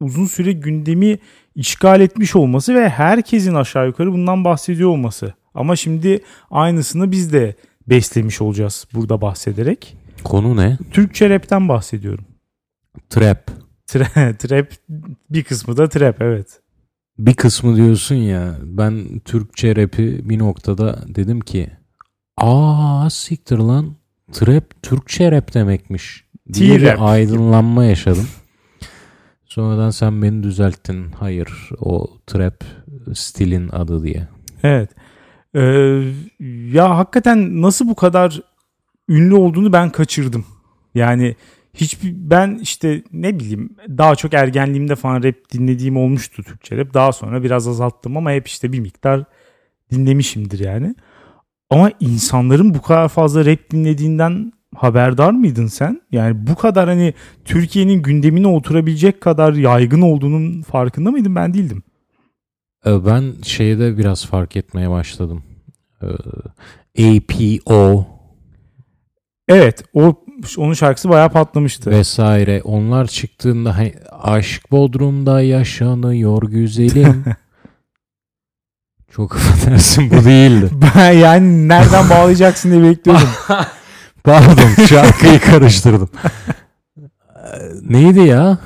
uzun süre gündemi işgal etmiş olması ve herkesin aşağı yukarı bundan bahsediyor olması. Ama şimdi aynısını biz de beslemiş olacağız burada bahsederek. Konu ne? Türkçe rapten bahsediyorum. Trap. Tra- trap bir kısmı da trap evet. Bir kısmı diyorsun ya ben Türkçe rapi bir noktada dedim ki aa siktir lan trap Türkçe rap demekmiş diye T-rap. bir aydınlanma yaşadım. Sonradan sen beni düzelttin. Hayır o trap stilin adı diye. Evet. Ee, ya hakikaten nasıl bu kadar ünlü olduğunu ben kaçırdım. Yani hiçbir ben işte ne bileyim daha çok ergenliğimde falan rap dinlediğim olmuştu Türkçe rap. Daha sonra biraz azalttım ama hep işte bir miktar dinlemişimdir yani. Ama insanların bu kadar fazla rap dinlediğinden haberdar mıydın sen? Yani bu kadar hani Türkiye'nin gündemine oturabilecek kadar yaygın olduğunun farkında mıydın? Ben değildim. Ee, Ben şeyde biraz fark etmeye başladım. Ee, APO Evet o onun şarkısı bayağı patlamıştı. vesaire onlar çıktığında hani aşk Bodrum'da yaşanıyor güzelim. Çok affedersin bu değildi. Ben yani nereden bağlayacaksın diye bekliyordum. Pardon şarkıyı karıştırdım. Ee, Neydi ya?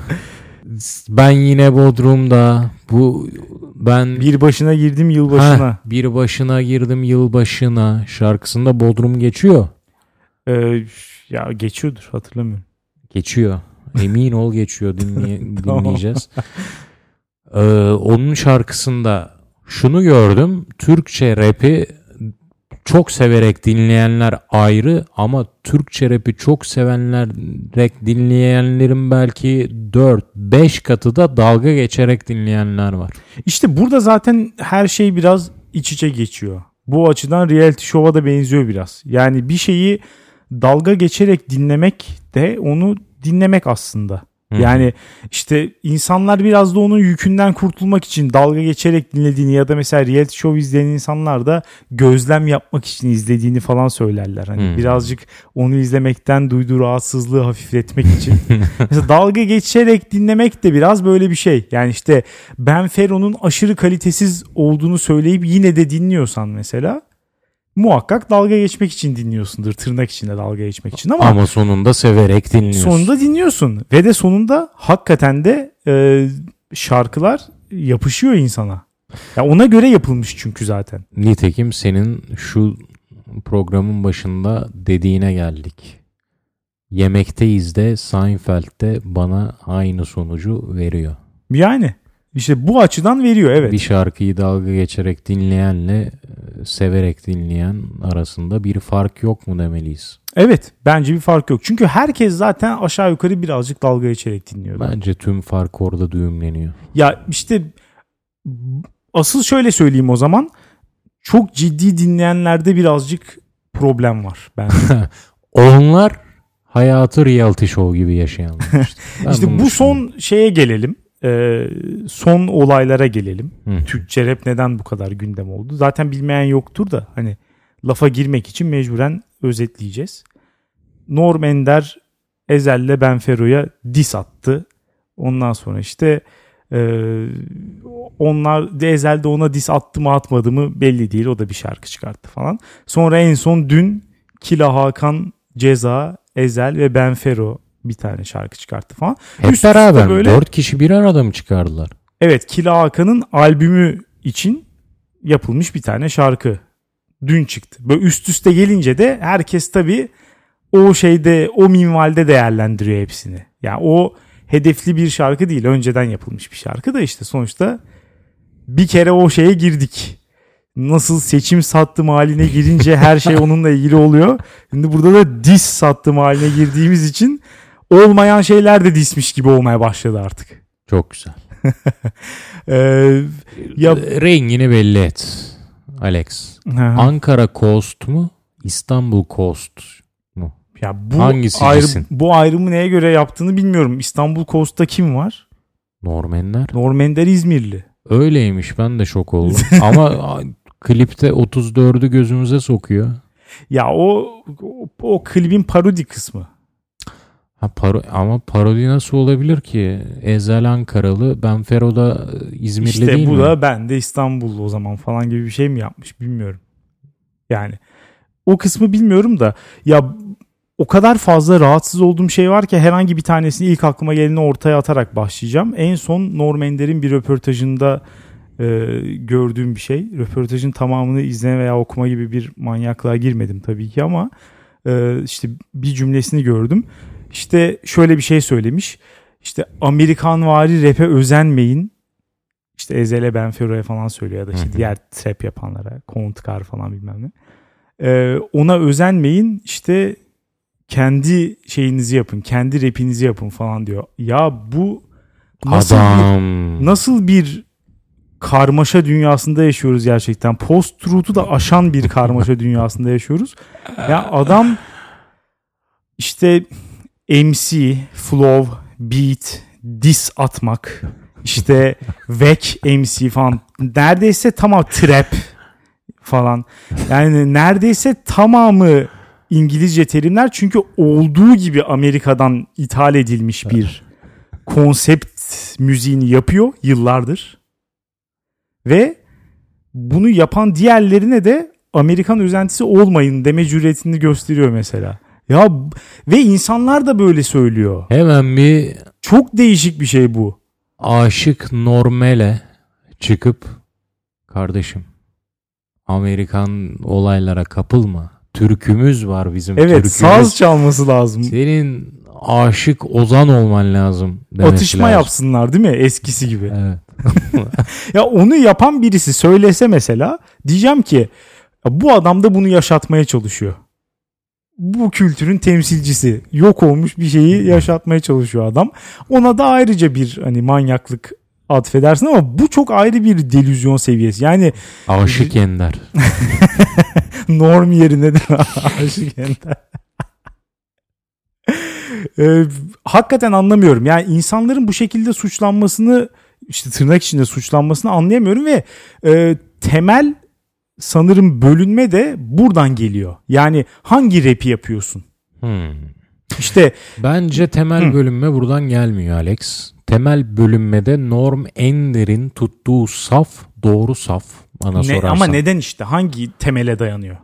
Ben yine Bodrum'da bu ben bir başına girdim yılbaşına. Heh, bir başına girdim yılbaşına şarkısında Bodrum geçiyor. Ee, ya geçiyordur hatırlamıyorum. Geçiyor. Emin ol geçiyor dinleye- dinleyeceğiz. Ee, onun şarkısında şunu gördüm. Türkçe rapi çok severek dinleyenler ayrı ama Türkçe rapi çok sevenlerek dinleyenlerin belki 4-5 katı da dalga geçerek dinleyenler var. İşte burada zaten her şey biraz iç içe geçiyor. Bu açıdan reality show'a da benziyor biraz. Yani bir şeyi dalga geçerek dinlemek de onu dinlemek aslında. Hı. Yani işte insanlar biraz da onun yükünden kurtulmak için dalga geçerek dinlediğini ya da mesela reality show izleyen insanlar da gözlem yapmak için izlediğini falan söylerler. Hani Hmm. birazcık onu izlemekten duyduğu rahatsızlığı hafifletmek için. mesela dalga geçerek dinlemek de biraz böyle bir şey. Yani işte Ben Fero'nun aşırı kalitesiz olduğunu söyleyip yine de dinliyorsan mesela muhakkak dalga geçmek için dinliyorsundur. Tırnak içinde dalga geçmek için ama Ama sonunda severek dinliyorsun. sonunda dinliyorsun ve de sonunda hakikaten de e, şarkılar yapışıyor insana. Ya ona göre yapılmış çünkü zaten. Nitekim senin şu programın başında dediğine geldik. Yemekteyiz de Seinfeld'de bana aynı sonucu veriyor. Yani işte bu açıdan veriyor evet. Bir şarkıyı dalga geçerek dinleyenle e, severek dinleyen arasında bir fark yok mu demeliyiz? Evet bence bir fark yok. Çünkü herkes zaten aşağı yukarı birazcık dalga geçerek dinliyor. Bence tüm fark orada düğümleniyor. Ya işte asıl şöyle söyleyeyim o zaman. Çok ciddi dinleyenlerde birazcık problem var bence. Onlar hayatı reality show gibi yaşayanlar. işte. Bu son şeye gelelim. Ee, son olaylara gelelim. Hı. Türkçe rap neden bu kadar gündem oldu? Zaten bilmeyen yoktur da hani lafa girmek için mecburen özetleyeceğiz. Norm Ender Ezel'le Benfero'ya dis attı. Ondan sonra işte e, onlar de Ezel de ona dis attı mı atmadı mı belli değil. O da bir şarkı çıkarttı falan. Sonra en son dün Kila Hakan Ceza Ezel ve Benfero bir tane şarkı çıkarttı falan. Hep Üst beraber böyle- dört kişi bir arada mı çıkardılar? Evet Kila Hakan'ın albümü için yapılmış bir tane şarkı. Dün çıktı. Böyle üst üste gelince de herkes tabii o şeyde o minvalde değerlendiriyor hepsini. Yani o hedefli bir şarkı değil. Önceden yapılmış bir şarkı da işte sonuçta bir kere o şeye girdik. Nasıl seçim sattım haline girince her şey onunla ilgili oluyor. Şimdi burada da dis sattım haline girdiğimiz için olmayan şeyler de dismiş gibi olmaya başladı artık. Çok güzel. Ee, ya Rengini belli et. Alex. Aha. Ankara Coast mu? İstanbul Coast mu? ya bu Hangisi ayrı, cisin? bu ayrımı neye göre yaptığını bilmiyorum. İstanbul Coast'ta kim var? Normenler. Normender İzmirli. Öyleymiş ben de şok oldum. Ama klipte 34'ü gözümüze sokuyor. Ya o, o o klibin parodi kısmı. Ha, paro ama parodi nasıl olabilir ki? Ezel Ankaralı, Benfero da İzmirli İşte değil bu mi? da ben de İstanbullu o zaman falan gibi bir şey mi yapmış bilmiyorum. Yani o kısmı bilmiyorum da ya o kadar fazla rahatsız olduğum şey var ki herhangi bir tanesini ilk aklıma geleni ortaya atarak başlayacağım. En son Norm Ender'in bir röportajında e, gördüğüm bir şey. Röportajın tamamını izleme veya okuma gibi bir manyaklığa girmedim tabii ki ama e, işte bir cümlesini gördüm. İşte şöyle bir şey söylemiş. İşte Amerikanvari rap'e özenmeyin. İşte Ezel'e Benfero'ya falan söylüyor ya da işte diğer trap yapanlara. Kontkar falan bilmem ne. E, ona özenmeyin işte kendi şeyinizi yapın. Kendi rapinizi yapın falan diyor. Ya bu nasıl bir, Adam. nasıl bir karmaşa dünyasında yaşıyoruz gerçekten. Post truth'u da aşan bir karmaşa dünyasında yaşıyoruz. Ya adam işte MC, flow, beat, diss atmak, işte vek MC falan neredeyse tamam trap falan. Yani neredeyse tamamı İngilizce terimler çünkü olduğu gibi Amerika'dan ithal edilmiş bir konsept müziğini yapıyor yıllardır. Ve bunu yapan diğerlerine de Amerikan özentisi olmayın deme cüretini gösteriyor mesela. Ya ve insanlar da böyle söylüyor. Hemen bir Çok değişik bir şey bu. aşık normale çıkıp kardeşim Amerikan olaylara kapılma. Türkümüz var bizim Evet türkümüz. saz çalması lazım. Senin aşık ozan olman lazım Atışma lazım. yapsınlar değil mi eskisi gibi. Evet. Ya onu yapan birisi söylese mesela diyeceğim ki "Ya bu adam da bunu yaşatmaya çalışıyor. Bu kültürün temsilcisi. Yok olmuş bir şeyi yaşatmaya çalışıyor adam. Ona da ayrıca bir hani manyaklık atfedersin ama bu çok ayrı bir delüzyon seviyesi. Yani Aşık Ender. norm yerine de aşık ender. Ee, hakikaten anlamıyorum. Yani insanların bu şekilde suçlanmasını işte tırnak içinde suçlanmasını anlayamıyorum ve e, temel sanırım bölünme de buradan geliyor. Yani hangi rapi yapıyorsun? Hmm. İşte Bence temel Hı. bölünme buradan gelmiyor Alex. Temel bölünmede Norm Ender'in tuttuğu saf doğru saf bana ne, sorarsan. ama neden işte hangi temele dayanıyor?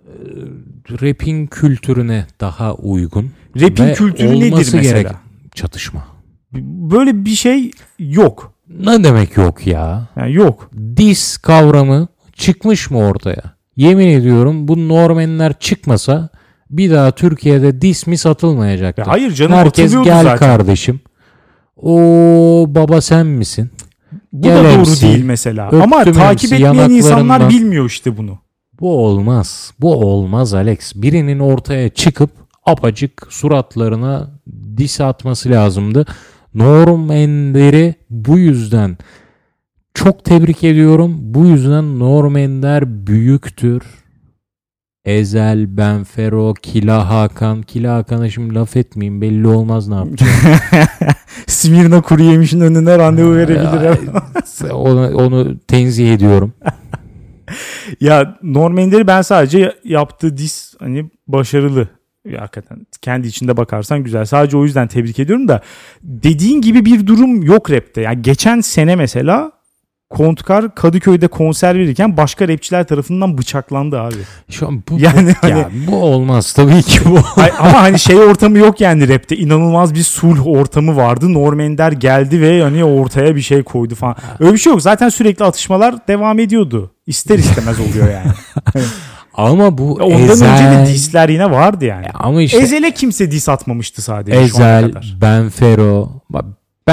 Rap'in kültürüne daha uygun. Rap'in kültürü nedir mesela? gerek- Çatışma. Böyle bir şey yok. Ne demek yok ya? Yani yok. Dis kavramı çıkmış mı ortaya? Yemin ediyorum bu Normenler çıkmasa bir daha Türkiye'de dis mi satılmayacaktı. Ya hayır canım Herkes gel zaten. kardeşim. O baba sen misin? Bu Gel da doğru MC, değil mesela. Ama takip etmeyen insanlar bilmiyor işte bunu. Bu olmaz. Bu olmaz Alex. Birinin ortaya çıkıp apacık suratlarına dis atması lazımdı. Norm Ender'i bu yüzden çok tebrik ediyorum. Bu yüzden Norm Ender büyüktür. Ezel, Benfero, Kila Hakan. Kila Hakan'a şimdi laf etmeyeyim. Belli olmaz ne yapacak. Smirna kuru yemişin önüne randevu verebilir. onu, onu tenzih ediyorum. ya Norm Ender'i ben sadece yaptığı dis hani başarılı. Hakikaten kendi içinde bakarsan güzel. Sadece o yüzden tebrik ediyorum da dediğin gibi bir durum yok rapte. Yani geçen sene mesela Kontkar Kadıköy'de konser verirken başka rapçiler tarafından bıçaklandı abi. Şu an bu, Yani bu, ya, bu olmaz tabii ki bu. Ama hani şey ortamı yok yani rapte. İnanılmaz bir sulh ortamı vardı. Norm Ender geldi ve hani ortaya bir şey koydu falan. Öyle bir şey yok. Zaten sürekli atışmalar devam ediyordu. İster istemez oluyor yani. Ama bu Ondan Ezel, önce de disler yine vardı yani. ama işte Ezel'e kimse dis atmamıştı sadece şu ana Ezel, kadar. Benfero,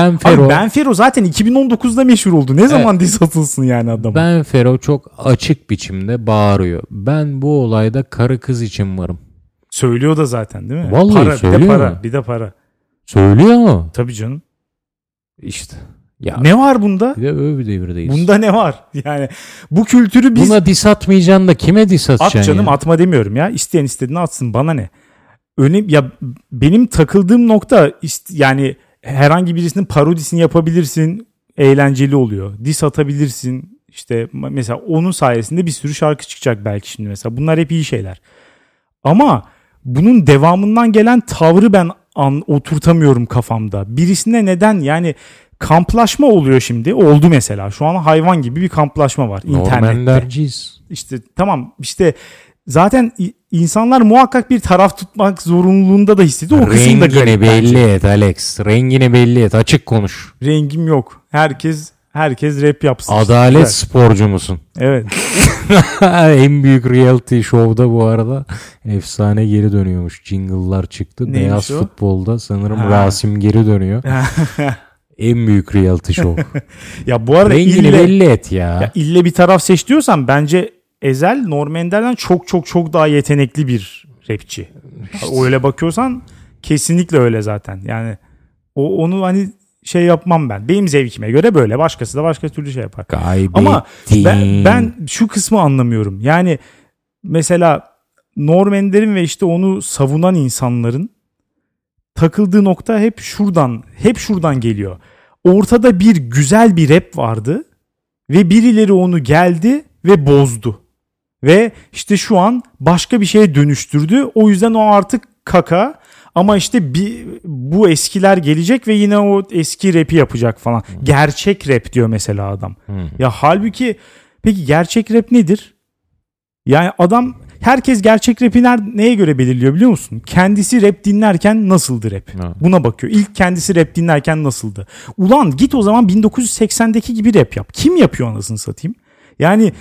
Benfero, Abi Benfero zaten 2019'da meşhur oldu. Ne zaman dis atılsın yani adam? Benfero çok açık biçimde bağırıyor. Ben bu olayda karı kız için varım. Söylüyor da zaten değil mi? Vallahi para, bir de söylüyor para, mu? bir de para. Söylüyor mu? Tabii canım. İşte. Ya Ne var bunda? bir de öyle bir devirdeyiz. Bunda ne var? Yani bu kültürü biz Buna dis atmayacaksın da kime dis At atacaksın canım ya? atma demiyorum ya. İsteyen istediğini atsın bana ne. Önem ya benim takıldığım nokta yani herhangi birisinin parodisini yapabilirsin. Eğlenceli oluyor. Dis atabilirsin. İşte mesela onun sayesinde bir sürü şarkı çıkacak belki şimdi mesela. Bunlar hep iyi şeyler. Ama bunun devamından gelen tavrı ben an, oturtamıyorum kafamda. Birisine neden yani kamplaşma oluyor şimdi. Oldu mesela. Şu an hayvan gibi bir kamplaşma var internette. Normanderciyiz. İşte tamam işte zaten insanlar muhakkak bir taraf tutmak zorunluluğunda da hissediyor. O kısım da Rengini garip belli bence. et Alex. Rengini belli et. Açık konuş. Rengim yok. Herkes herkes rap yapsın. Adalet Evet. sporcu musun? Evet. en büyük reality show'da bu arada efsane geri dönüyormuş. Jingle'lar çıktı. Neymiş Beyaz o? futbolda sanırım Ha. Rasim geri dönüyor. en büyük reality show. ya bu arada Rengini ille, belli et ya. ya ille bir taraf seç diyorsan bence Ezel Norm Ender'den çok çok çok daha yetenekli bir rapçi. Öyle bakıyorsan kesinlikle öyle zaten. Yani o onu hani şey yapmam ben. Benim zevkime göre böyle. Başkası da başka türlü şey yapar. Kaybettin. Ama ben, ben şu kısmı anlamıyorum. Yani mesela Norm Ender'in ve işte onu savunan insanların takıldığı nokta hep şuradan, hep şuradan geliyor. Ortada bir güzel bir rap vardı ve birileri onu geldi ve bozdu. Ve işte şu an başka bir şeye dönüştürdü. O yüzden o artık kaka. Ama işte bir, bu eskiler gelecek ve yine o eski rapi yapacak falan. Gerçek rap diyor mesela adam. Hı. Ya halbuki peki gerçek rap nedir? Yani adam herkes gerçek rapi neye göre belirliyor biliyor musun? Kendisi rap dinlerken nasıldı rap? Ha. Buna bakıyor. İlk kendisi rap dinlerken nasıldı? Ulan git o zaman 1980'deki gibi rap yap. Kim yapıyor anasını satayım? Yani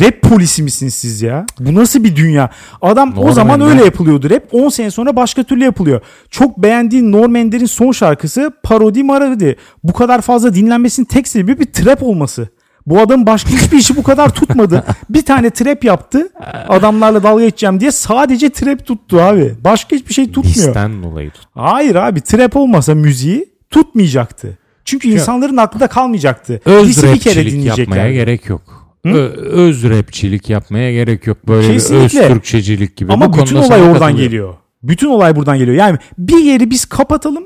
rap polisi misiniz siz ya? Bu nasıl bir dünya? Adam o Norm zaman Ender. öyle yapılıyordu rap. 10 sene sonra başka türlü yapılıyor. Çok beğendiğin Norm Ender'in son şarkısı parodi maradi. Bu kadar fazla dinlenmesinin tek sebebi bir trap olması. Bu adam başka hiçbir işi bu kadar tutmadı. Bir tane trap yaptı. Adamlarla dalga geçeceğim diye sadece trap tuttu abi. Başka hiçbir şey tutmuyor. Disten dolayı tut. Hayır abi trap olmasa müziği tutmayacaktı. Çünkü insanların aklında kalmayacaktı. Öz bir kere dinleyecekler. yapmaya gerek yok. Ö- öz rapçilik yapmaya gerek yok. Böyle bir öz Kesinlikle. Türkçecilik gibi. Ama Bu bütün olay oradan geliyor. Bütün olay buradan geliyor. Yani bir yeri biz kapatalım.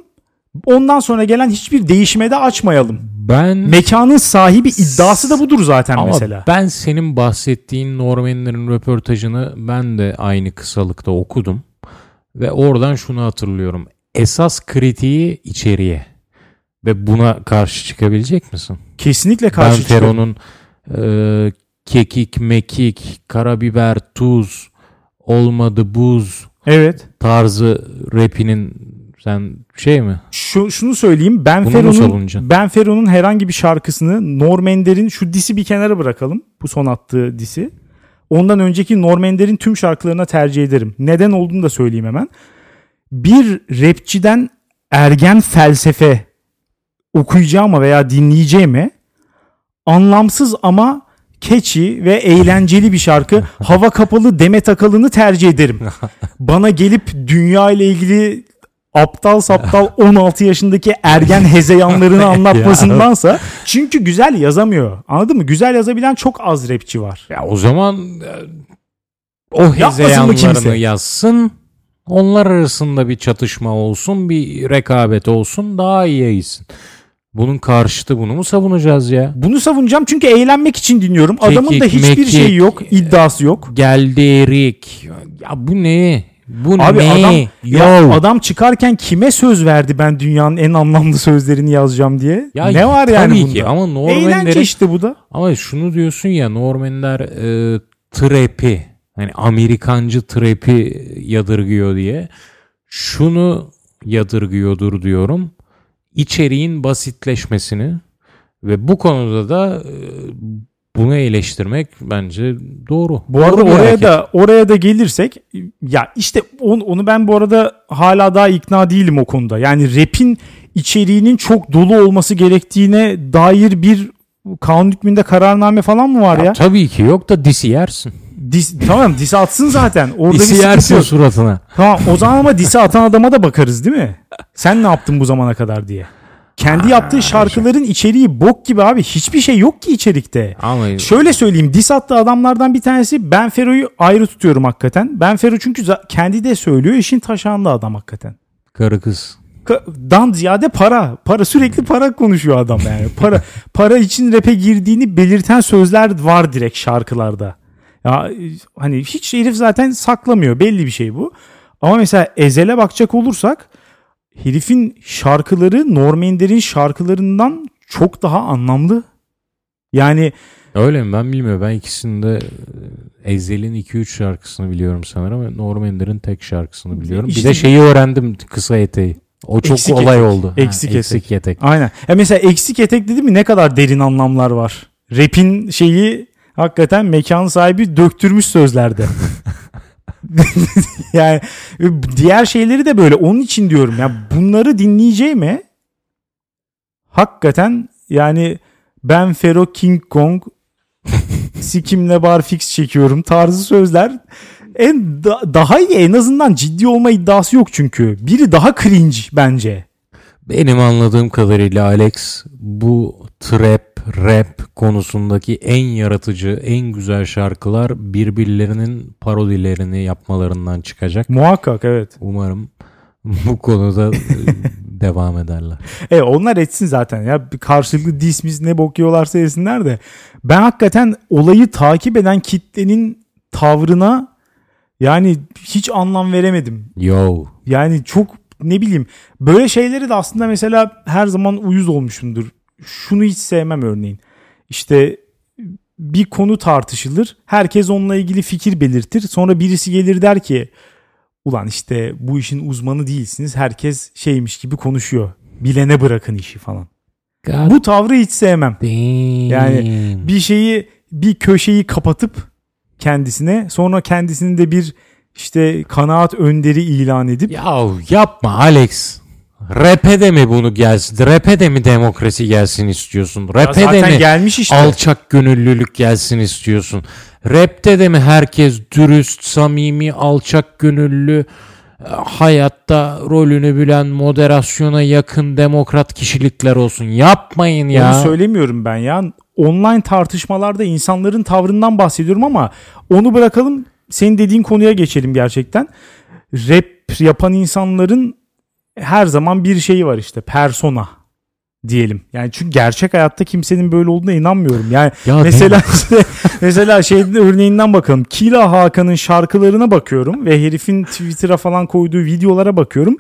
Ondan sonra gelen hiçbir değişime de açmayalım. Ben Mekanın sahibi iddiası da budur zaten ama mesela. ben senin bahsettiğin Norman'lerin röportajını ben de aynı kısalıkta okudum. Ve oradan şunu hatırlıyorum. Esas kritiği içeriye. Ve buna karşı çıkabilecek misin? Kesinlikle Ben karşı çıkarım. Fero'nun e, kekik, mekik, karabiber, tuz, olmadı buz Evet. tarzı rapinin sen şey mi? Şu, şunu söyleyeyim. Ben Bunu mu Fero'nun savunacaksın? Ben Fero'nun herhangi bir şarkısını Norm Ender'in şu disi bir kenara bırakalım. Bu son attığı disi. Ondan önceki Norm Ender'in tüm şarkılarına tercih ederim. Neden olduğunu da söyleyeyim hemen. Bir rapçiden ergen felsefe okuyacağıma veya dinleyeceğime anlamsız ama catchy ve eğlenceli bir şarkı Hava Kapalı Demet Akalın'ı tercih ederim. Bana gelip dünya ile ilgili aptal saptal 16 yaşındaki ergen hezeyanlarını anlatmasındansa çünkü güzel yazamıyor. Anladın mı? Güzel yazabilen çok az rapçi var. Ya o zaman e, o hezeyanlarını yazsın. Onlar arasında bir çatışma olsun, bir rekabet olsun daha iyi yayılsın. Bunun karşıtı bunu mu savunacağız ya? Bunu savunacağım çünkü eğlenmek için dinliyorum. Adamın da Kekik, hiçbir mekik. şeyi yok, iddiası yok. Geldi Erik. Ya bu ne? Bu Abi ne? adam ya Yo. adam çıkarken kime söz verdi ben dünyanın en anlamlı sözlerini yazacağım diye? Ya ne var yani tabii bunda? ki ama Eğlence Normanlerin işte bu da. ama şunu diyorsun ya Normanler e, trap'i hani Amerikancı trap'i yadırgıyor diye şunu yadırgıyordur diyorum. İçeriğin basitleşmesini ve bu konuda da e, bunu eleştirmek bence doğru. Bu arada Doğru oraya hareket. da oraya da gelirsek ya işte onu, onu ben bu arada hala daha ikna değilim o konuda. Yani rap'in içeriğinin çok dolu olması gerektiğine dair bir kanun hükmünde kararname falan mı var ya? Ya tabii ki yok da disi yersin. Dis, tamam disi atsın zaten. Orada Disi yersin yok. suratına. Tamam o zaman ama disi atan adama da bakarız değil mi? Sen ne yaptın bu zamana kadar diye. Kendi yaptığı şarkıların içeriği bok gibi abi. Hiçbir şey yok ki içerikte. Ama Şöyle söyleyeyim dis attığı adamlardan bir tanesi Ben Fero'yu ayrı tutuyorum hakikaten. Ben Fero çünkü kendi de söylüyor işin taşağında adam hakikaten. karı kız. Dan ziyade para. Para sürekli para konuşuyor adam yani. Para para için rap'e girdiğini belirten sözler var direkt şarkılarda. Ya hani hiç herif zaten saklamıyor. Belli bir şey bu. Ama mesela Ezel'e bakacak olursak herifin şarkıları Norm Ender'in şarkılarından çok daha anlamlı. Yani Öyle mi? Ben bilmiyorum. Ben ikisinde e, Ezel'in 2-3 şarkısını biliyorum sanırım. Norm Ender'in tek şarkısını biliyorum. İşte- bir de şeyi öğrendim kısa eteği. O çok Eksik olay etek. oldu. Eksik ha, eksik etek. aynen. Ya mesela eksik etek dedi mi ne kadar derin anlamlar var. Rap'in şeyi hakikaten mekan sahibi döktürmüş sözlerde. yani diğer şeyleri de böyle onun için diyorum ya bunları dinleyeceğime hakikaten yani ben Fero King Kong sikimle barfix çekiyorum tarzı sözler en da- daha iyi en azından ciddi olma iddiası yok çünkü. Biri daha cringe bence. Benim anladığım kadarıyla Alex bu trap, rap konusundaki en yaratıcı, en güzel şarkılar birbirlerinin parodilerini yapmalarından çıkacak. Muhakkak evet. Umarım bu konuda e, devam ederler. E onlar etsin zaten ya karşılıklı dismiss ne bok yiyorlarsa yesinler de ben hakikaten olayı takip eden kitlenin tavrına yani hiç anlam veremedim. Yo. Yani çok ne bileyim böyle şeyleri de aslında mesela her zaman uyuz olmuşumdur. Şunu hiç sevmem örneğin. İşte bir konu tartışılır. Herkes onunla ilgili fikir belirtir. Sonra birisi gelir der ki ulan işte bu işin uzmanı değilsiniz. Herkes şeymiş gibi konuşuyor. Bilene bırakın işi falan. God Bu tavrı hiç sevmem. damn. Yani bir şeyi bir köşeyi kapatıp kendisine sonra kendisini de bir işte kanaat önderi ilan edip Ya yapma Alex. Rap'e de mi bunu gelsin? Rap'e de mi demokrasi gelsin istiyorsun? Rap'e de mi gelmiş işte. alçak gönüllülük gelsin istiyorsun? Rap'te de mi herkes dürüst, samimi, alçak gönüllü, hayatta rolünü bilen, moderasyona yakın demokrat kişilikler olsun? Yapmayın ya. Onu söylemiyorum ben ya. Online tartışmalarda insanların tavrından bahsediyorum ama onu bırakalım. Senin dediğin konuya geçelim gerçekten. Rap yapan insanların her zaman bir şeyi var işte persona diyelim. Yani çünkü gerçek hayatta kimsenin böyle olduğuna inanmıyorum. Yani Ya mesela işte, mesela şey örneğinden bakalım. Kila Hakan'ın şarkılarına bakıyorum ve herifin Twitter'a falan koyduğu videolara bakıyorum.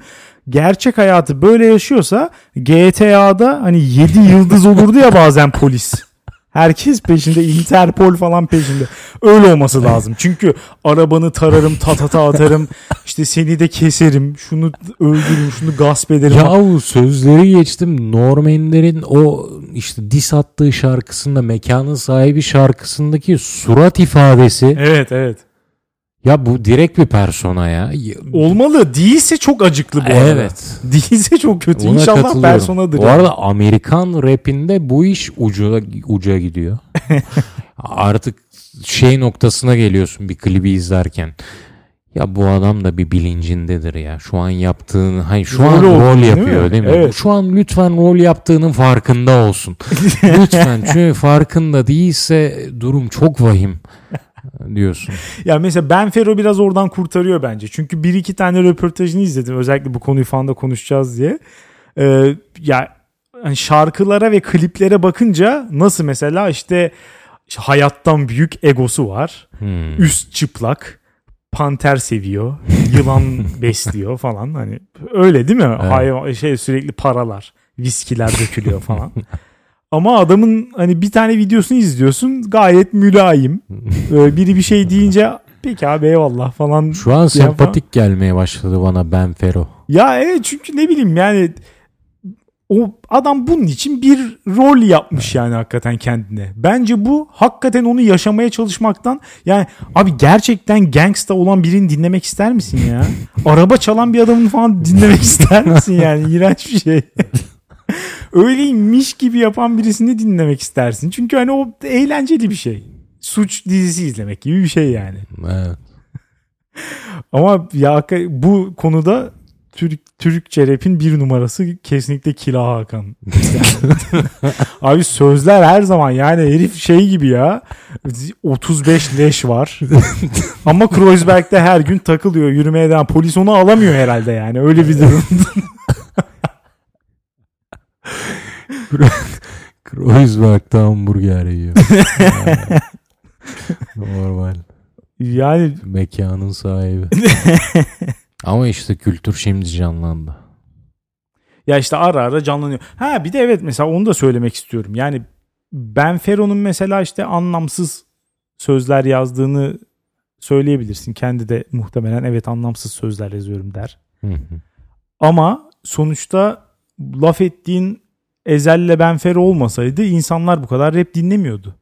Gerçek hayatı böyle yaşıyorsa GTA'da hani 7 yıldız olurdu ya bazen polis. Herkes peşinde Interpol falan peşinde. Öyle olması lazım. Çünkü arabanı tararım, tatata atarım. işte seni de keserim. Şunu öldürürüm, şunu gasp ederim. Yahu sözleri geçtim. Norm Ender'in o işte dis attığı şarkısında mekanın sahibi şarkısındaki surat ifadesi. Evet evet. Ya bu direkt bir persona ya. Olmalı. Değilse çok acıklı bu arada. Evet. Değilse çok kötü. Buna İnşallah personadır. Bu arada Amerikan rapinde bu iş uca, uca gidiyor. Artık şey noktasına geliyorsun bir klibi izlerken. Ya bu adam da bir bilincindedir ya. Şu an yaptığını, hayır şu an Rol olduğunu, rol değil yapıyor mi? değil mi? Evet. Şu an lütfen rol yaptığının farkında olsun. lütfen çünkü farkında değilse durum çok vahim diyorsun. Ya mesela Ben Fero biraz oradan kurtarıyor bence. Çünkü bir iki tane röportajını izledim. Özellikle bu konuyu falan da konuşacağız diye. Ee, ya hani şarkılara ve kliplere bakınca nasıl mesela işte, işte hayattan büyük egosu var. Hmm. Üst çıplak. Panter seviyor. Yılan besliyor falan. Hani öyle değil mi? Evet. Hayvan, şey sürekli paralar, viskiler dökülüyor falan. Ama adamın hani bir tane videosunu izliyorsun gayet mülayim. Ee, biri bir şey deyince peki abi eyvallah falan. Şu an sempatik gelmeye başladı bana Ben Fero. Ya evet çünkü ne bileyim yani o adam bunun için bir rol yapmış yani hakikaten kendine. Bence bu hakikaten onu yaşamaya çalışmaktan yani abi gerçekten gangsta olan birini dinlemek ister misin ya? Araba çalan bir adamın falan dinlemek ister misin yani? İğrenç bir şey. Öyleymiş gibi yapan birisini dinlemek istersin. Çünkü hani o eğlenceli bir şey. Suç dizisi izlemek gibi bir şey yani. Evet. Ama ya bu konuda Türk Türkçe rap'in bir numarası kesinlikle Kila Hakan. Abi sözler her zaman yani herif şey gibi ya 35 leş var. Ama Kreuzberg'de her gün takılıyor yürümeye devam. Polis onu alamıyor herhalde yani öyle bir durum. Kreuzberg'de hamburger yiyor. Normal. yani Mekanın sahibi. Ama işte kültür şimdi canlandı. Ya işte ara ara canlanıyor. Ha bir de evet mesela onu da söylemek istiyorum. Yani Ben Fero'nun mesela işte anlamsız sözler yazdığını söyleyebilirsin. Kendi de muhtemelen evet anlamsız sözler yazıyorum der. Hı hı. Ama sonuçta laf ettiğin Ezel'le Benfero olmasaydı insanlar bu kadar rap dinlemiyordu.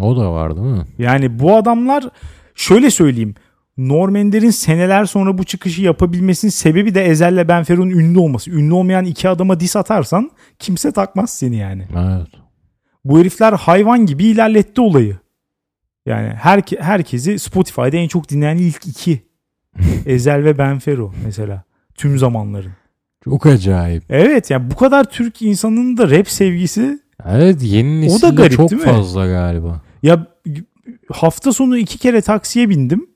O da var değil mi? Yani bu adamlar şöyle söyleyeyim. Norm Ender'in seneler sonra bu çıkışı yapabilmesinin sebebi de Ezel'le Benfero'nun ünlü olması. Ünlü olmayan iki adama dis atarsan kimse takmaz seni yani. Evet. Bu herifler hayvan gibi ilerletti olayı. Yani her, herkesi Spotify'da en çok dinleyen ilk iki. Ezel ve Benfero mesela. Tüm zamanların. Çok acayip. Evet yani bu kadar Türk insanının da rap sevgisi Evet yeni O da nesilde garip çok değil mi? fazla galiba. ya hafta sonu iki kere taksiye bindim.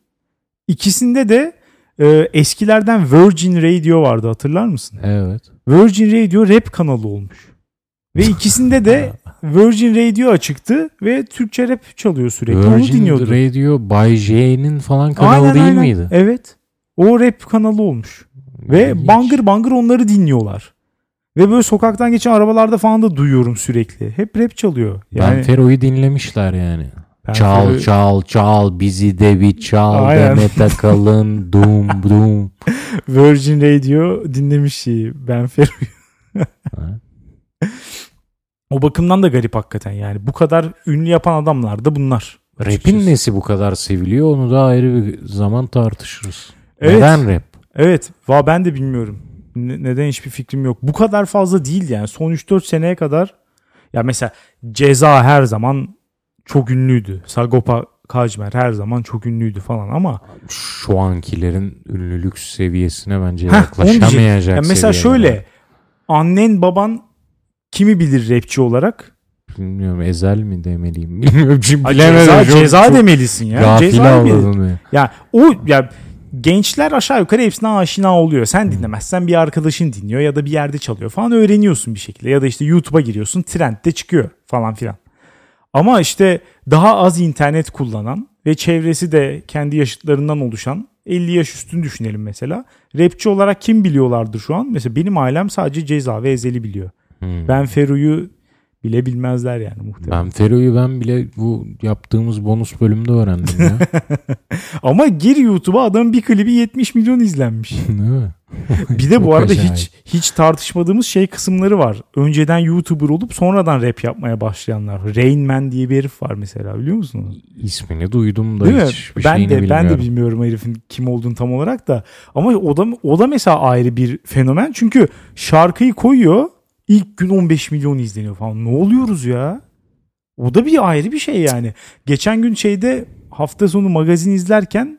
İkisinde de e, eskilerden Virgin Radio vardı hatırlar mısın? Evet. Virgin Radio rap kanalı olmuş. Ve ikisinde de Virgin Radio açıktı ve Türkçe rap çalıyor sürekli. Onu Virgin dinliyordum. Radio Bay J'nin falan kanalı Aynen, değil aynen. miydi? Evet. O rap kanalı olmuş. Ve İlginç. bangır bangır onları dinliyorlar. Ve böyle sokaktan geçen arabalarda falan da duyuyorum sürekli. Hep rap çalıyor. Yani Ben Fero'yu dinlemişler yani. Ben çal Fero'yu- çal çal bizi de bir çal Aynen. deme takalın dum dum. Virgin Radio dinlemiş şeyi. Ben Fero'yu. O bakımdan da garip hakikaten yani. Bu kadar ünlü yapan adamlar da bunlar. Rap'in nesi bu kadar seviliyor onu da ayrı bir zaman tartışırız. Evet. Neden rap? Evet. Va ben de bilmiyorum. Ne- neden hiçbir fikrim yok. Bu kadar fazla değil yani. Son 3-4 seneye kadar ya mesela Ceza her zaman çok ünlüydü. Sagopa Kajmer her zaman çok ünlüydü falan ama Şu ankilerin ünlülük seviyesine bence Heh, yaklaşamayacak diyecektim. Ya mesela şöyle annen baban kimi bilir rapçi olarak? Bilmiyorum ezel mi demeliyim bilmiyorum. Bilemedim. ceza, Çok- ceza çok demelisin ya. Gafil Ceza beni. Ya o ya gençler aşağı yukarı hepsine aşina oluyor. Sen dinlemezsen bir arkadaşın dinliyor ya da bir yerde çalıyor falan öğreniyorsun bir şekilde. Ya da işte YouTube'a giriyorsun trendde çıkıyor falan filan. Ama işte daha az internet kullanan ve çevresi de kendi yaşıtlarından oluşan 50 yaş üstünü düşünelim mesela. Rapçi olarak kim biliyorlardır şu an? Mesela benim ailem sadece Ceza ve Ezel'i biliyor. Hmm. Ben Feru'yu bile bilmezler yani muhtemelen. Ben Fero'yu ben bile bu yaptığımız bonus bölümde öğrendim ya. Ama gir YouTube'a adamın bir klibi 70 milyon izlenmiş. Değil mi? Bir de bu arada acayip. hiç hiç tartışmadığımız şey kısımları var. Önceden YouTuber olup sonradan rap yapmaya başlayanlar. Rain Man diye bir herif var mesela biliyor musunuz? İsmini duydum da Değil mi? hiçbir Ben de bilmiyorum. ben de bilmiyorum herifin kim olduğunu tam olarak da. Ama o da o da mesela ayrı bir fenomen. Çünkü şarkıyı koyuyor. İlk gün 15 milyon izleniyor falan. Ne oluyoruz ya? O da bir ayrı bir şey yani. Geçen gün şeyde hafta sonu magazin izlerken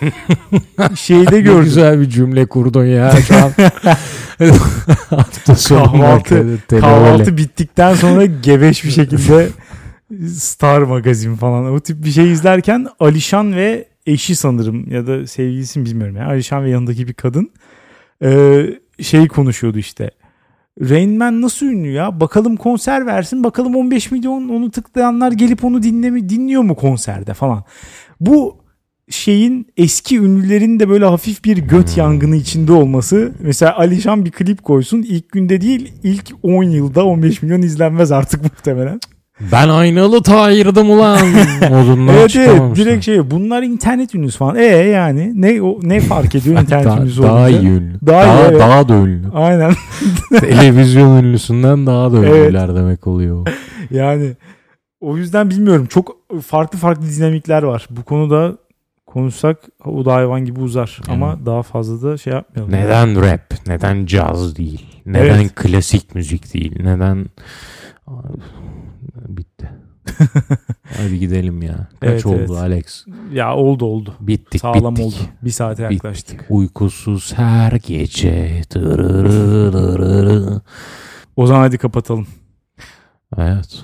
şeyde Ne gördüm. güzel bir cümle kurdun ya şu an. Hafta sonu Kahvaltı-. Kahvaltı bittikten sonra gebeş bir şekilde Star magazin falan o tip bir şey izlerken Alişan ve eşi sanırım ya da sevgilisi mi bilmiyorum ya. Alişan ve yanındaki bir kadın şey konuşuyordu işte. Rain Man nasıl ünlü ya? Bakalım konser versin. Bakalım 15 milyon onu tıklayanlar gelip onu dinlemi dinliyor mu konserde falan. Bu şeyin eski ünlülerin de böyle hafif bir göt yangını içinde olması. Mesela Alişan bir klip koysun ilk günde değil ilk 10 yılda 15 milyon izlenmez artık muhtemelen. Ben aynalı Tahir'dim ulan modundan evet evet direkt şey bunlar internet ünlüsü falan. E yani ne o, ne fark ediyor internet daha, ünlüsü daha olunca? iyi ünlü. Daha Daha, iyi, daha, evet. da ünlü. Aynen Televizyon ünlüsünden daha da Evet. ünlüler demek oluyor. yani o yüzden bilmiyorum çok farklı farklı dinamikler var. Bu konuda konuşsak o da hayvan gibi uzar. Ama daha fazla da şey yapmayalım. Neden rap? Neden caz değil? Neden Evet. klasik müzik değil? Neden... Bitti. Hadi gidelim ya. Kaç Evet, oldu evet. Alex? Ya oldu oldu. Bittik Sağlam bittik. oldu. Bir saate Bittik. yaklaştık. Uykusuz her gece. O zaman hadi kapatalım. Evet.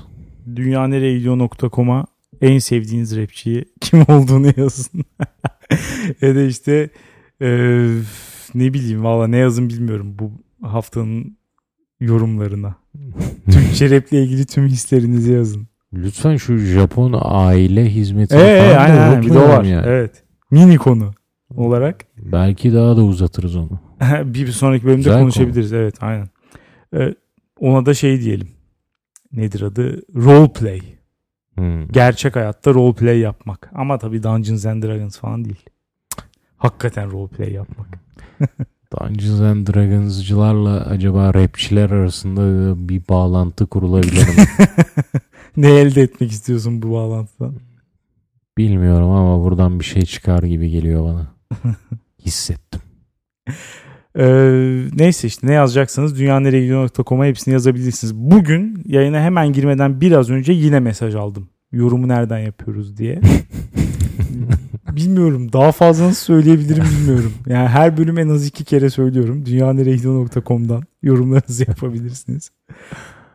dünyaneregidiyor.com'a en sevdiğiniz rapçiyi kim olduğunu yazın. ya da işte e, ne bileyim valla ne yazın bilmiyorum bu haftanın yorumlarına. Türkçe raple ilgili tüm hislerinizi yazın. Lütfen şu Japon aile hizmeti Ee, falan da aynen, aynen, bir de var. yani. Evet. Mini konu olarak. Belki daha da uzatırız onu. bir sonraki bölümde Güzel konuşabiliriz. Evet aynen. Ee, ona da şey diyelim. Nedir adı? Role play. Hmm. Gerçek hayatta role play yapmak. Ama tabii Dungeons and Dragons falan değil. Hakikaten role play yapmak. Dungeons and Dragons'cılarla acaba rapçiler arasında bir bağlantı kurulabilir mi? ne elde etmek istiyorsun bu bağlantıdan? Bilmiyorum ama buradan bir şey çıkar gibi geliyor bana. Hissettim. Ee, neyse işte ne yazacaksanız dünyaneregidiyor.com'a hepsini yazabilirsiniz. Bugün yayına hemen girmeden biraz önce yine mesaj aldım. Yorumu nereden yapıyoruz diye. bilmiyorum. Daha fazla nasıl söyleyebilirim bilmiyorum. Yani her bölüm en az iki kere söylüyorum. dünyaneregidiyor.com'dan yorumlarınızı yapabilirsiniz.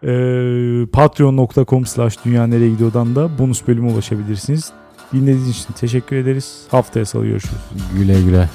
Ee, patreon.com slash dünyaneregidiyor'dan da bonus bölüme ulaşabilirsiniz. Dinlediğiniz için teşekkür ederiz. Haftaya salı görüşürüz. Güle güle.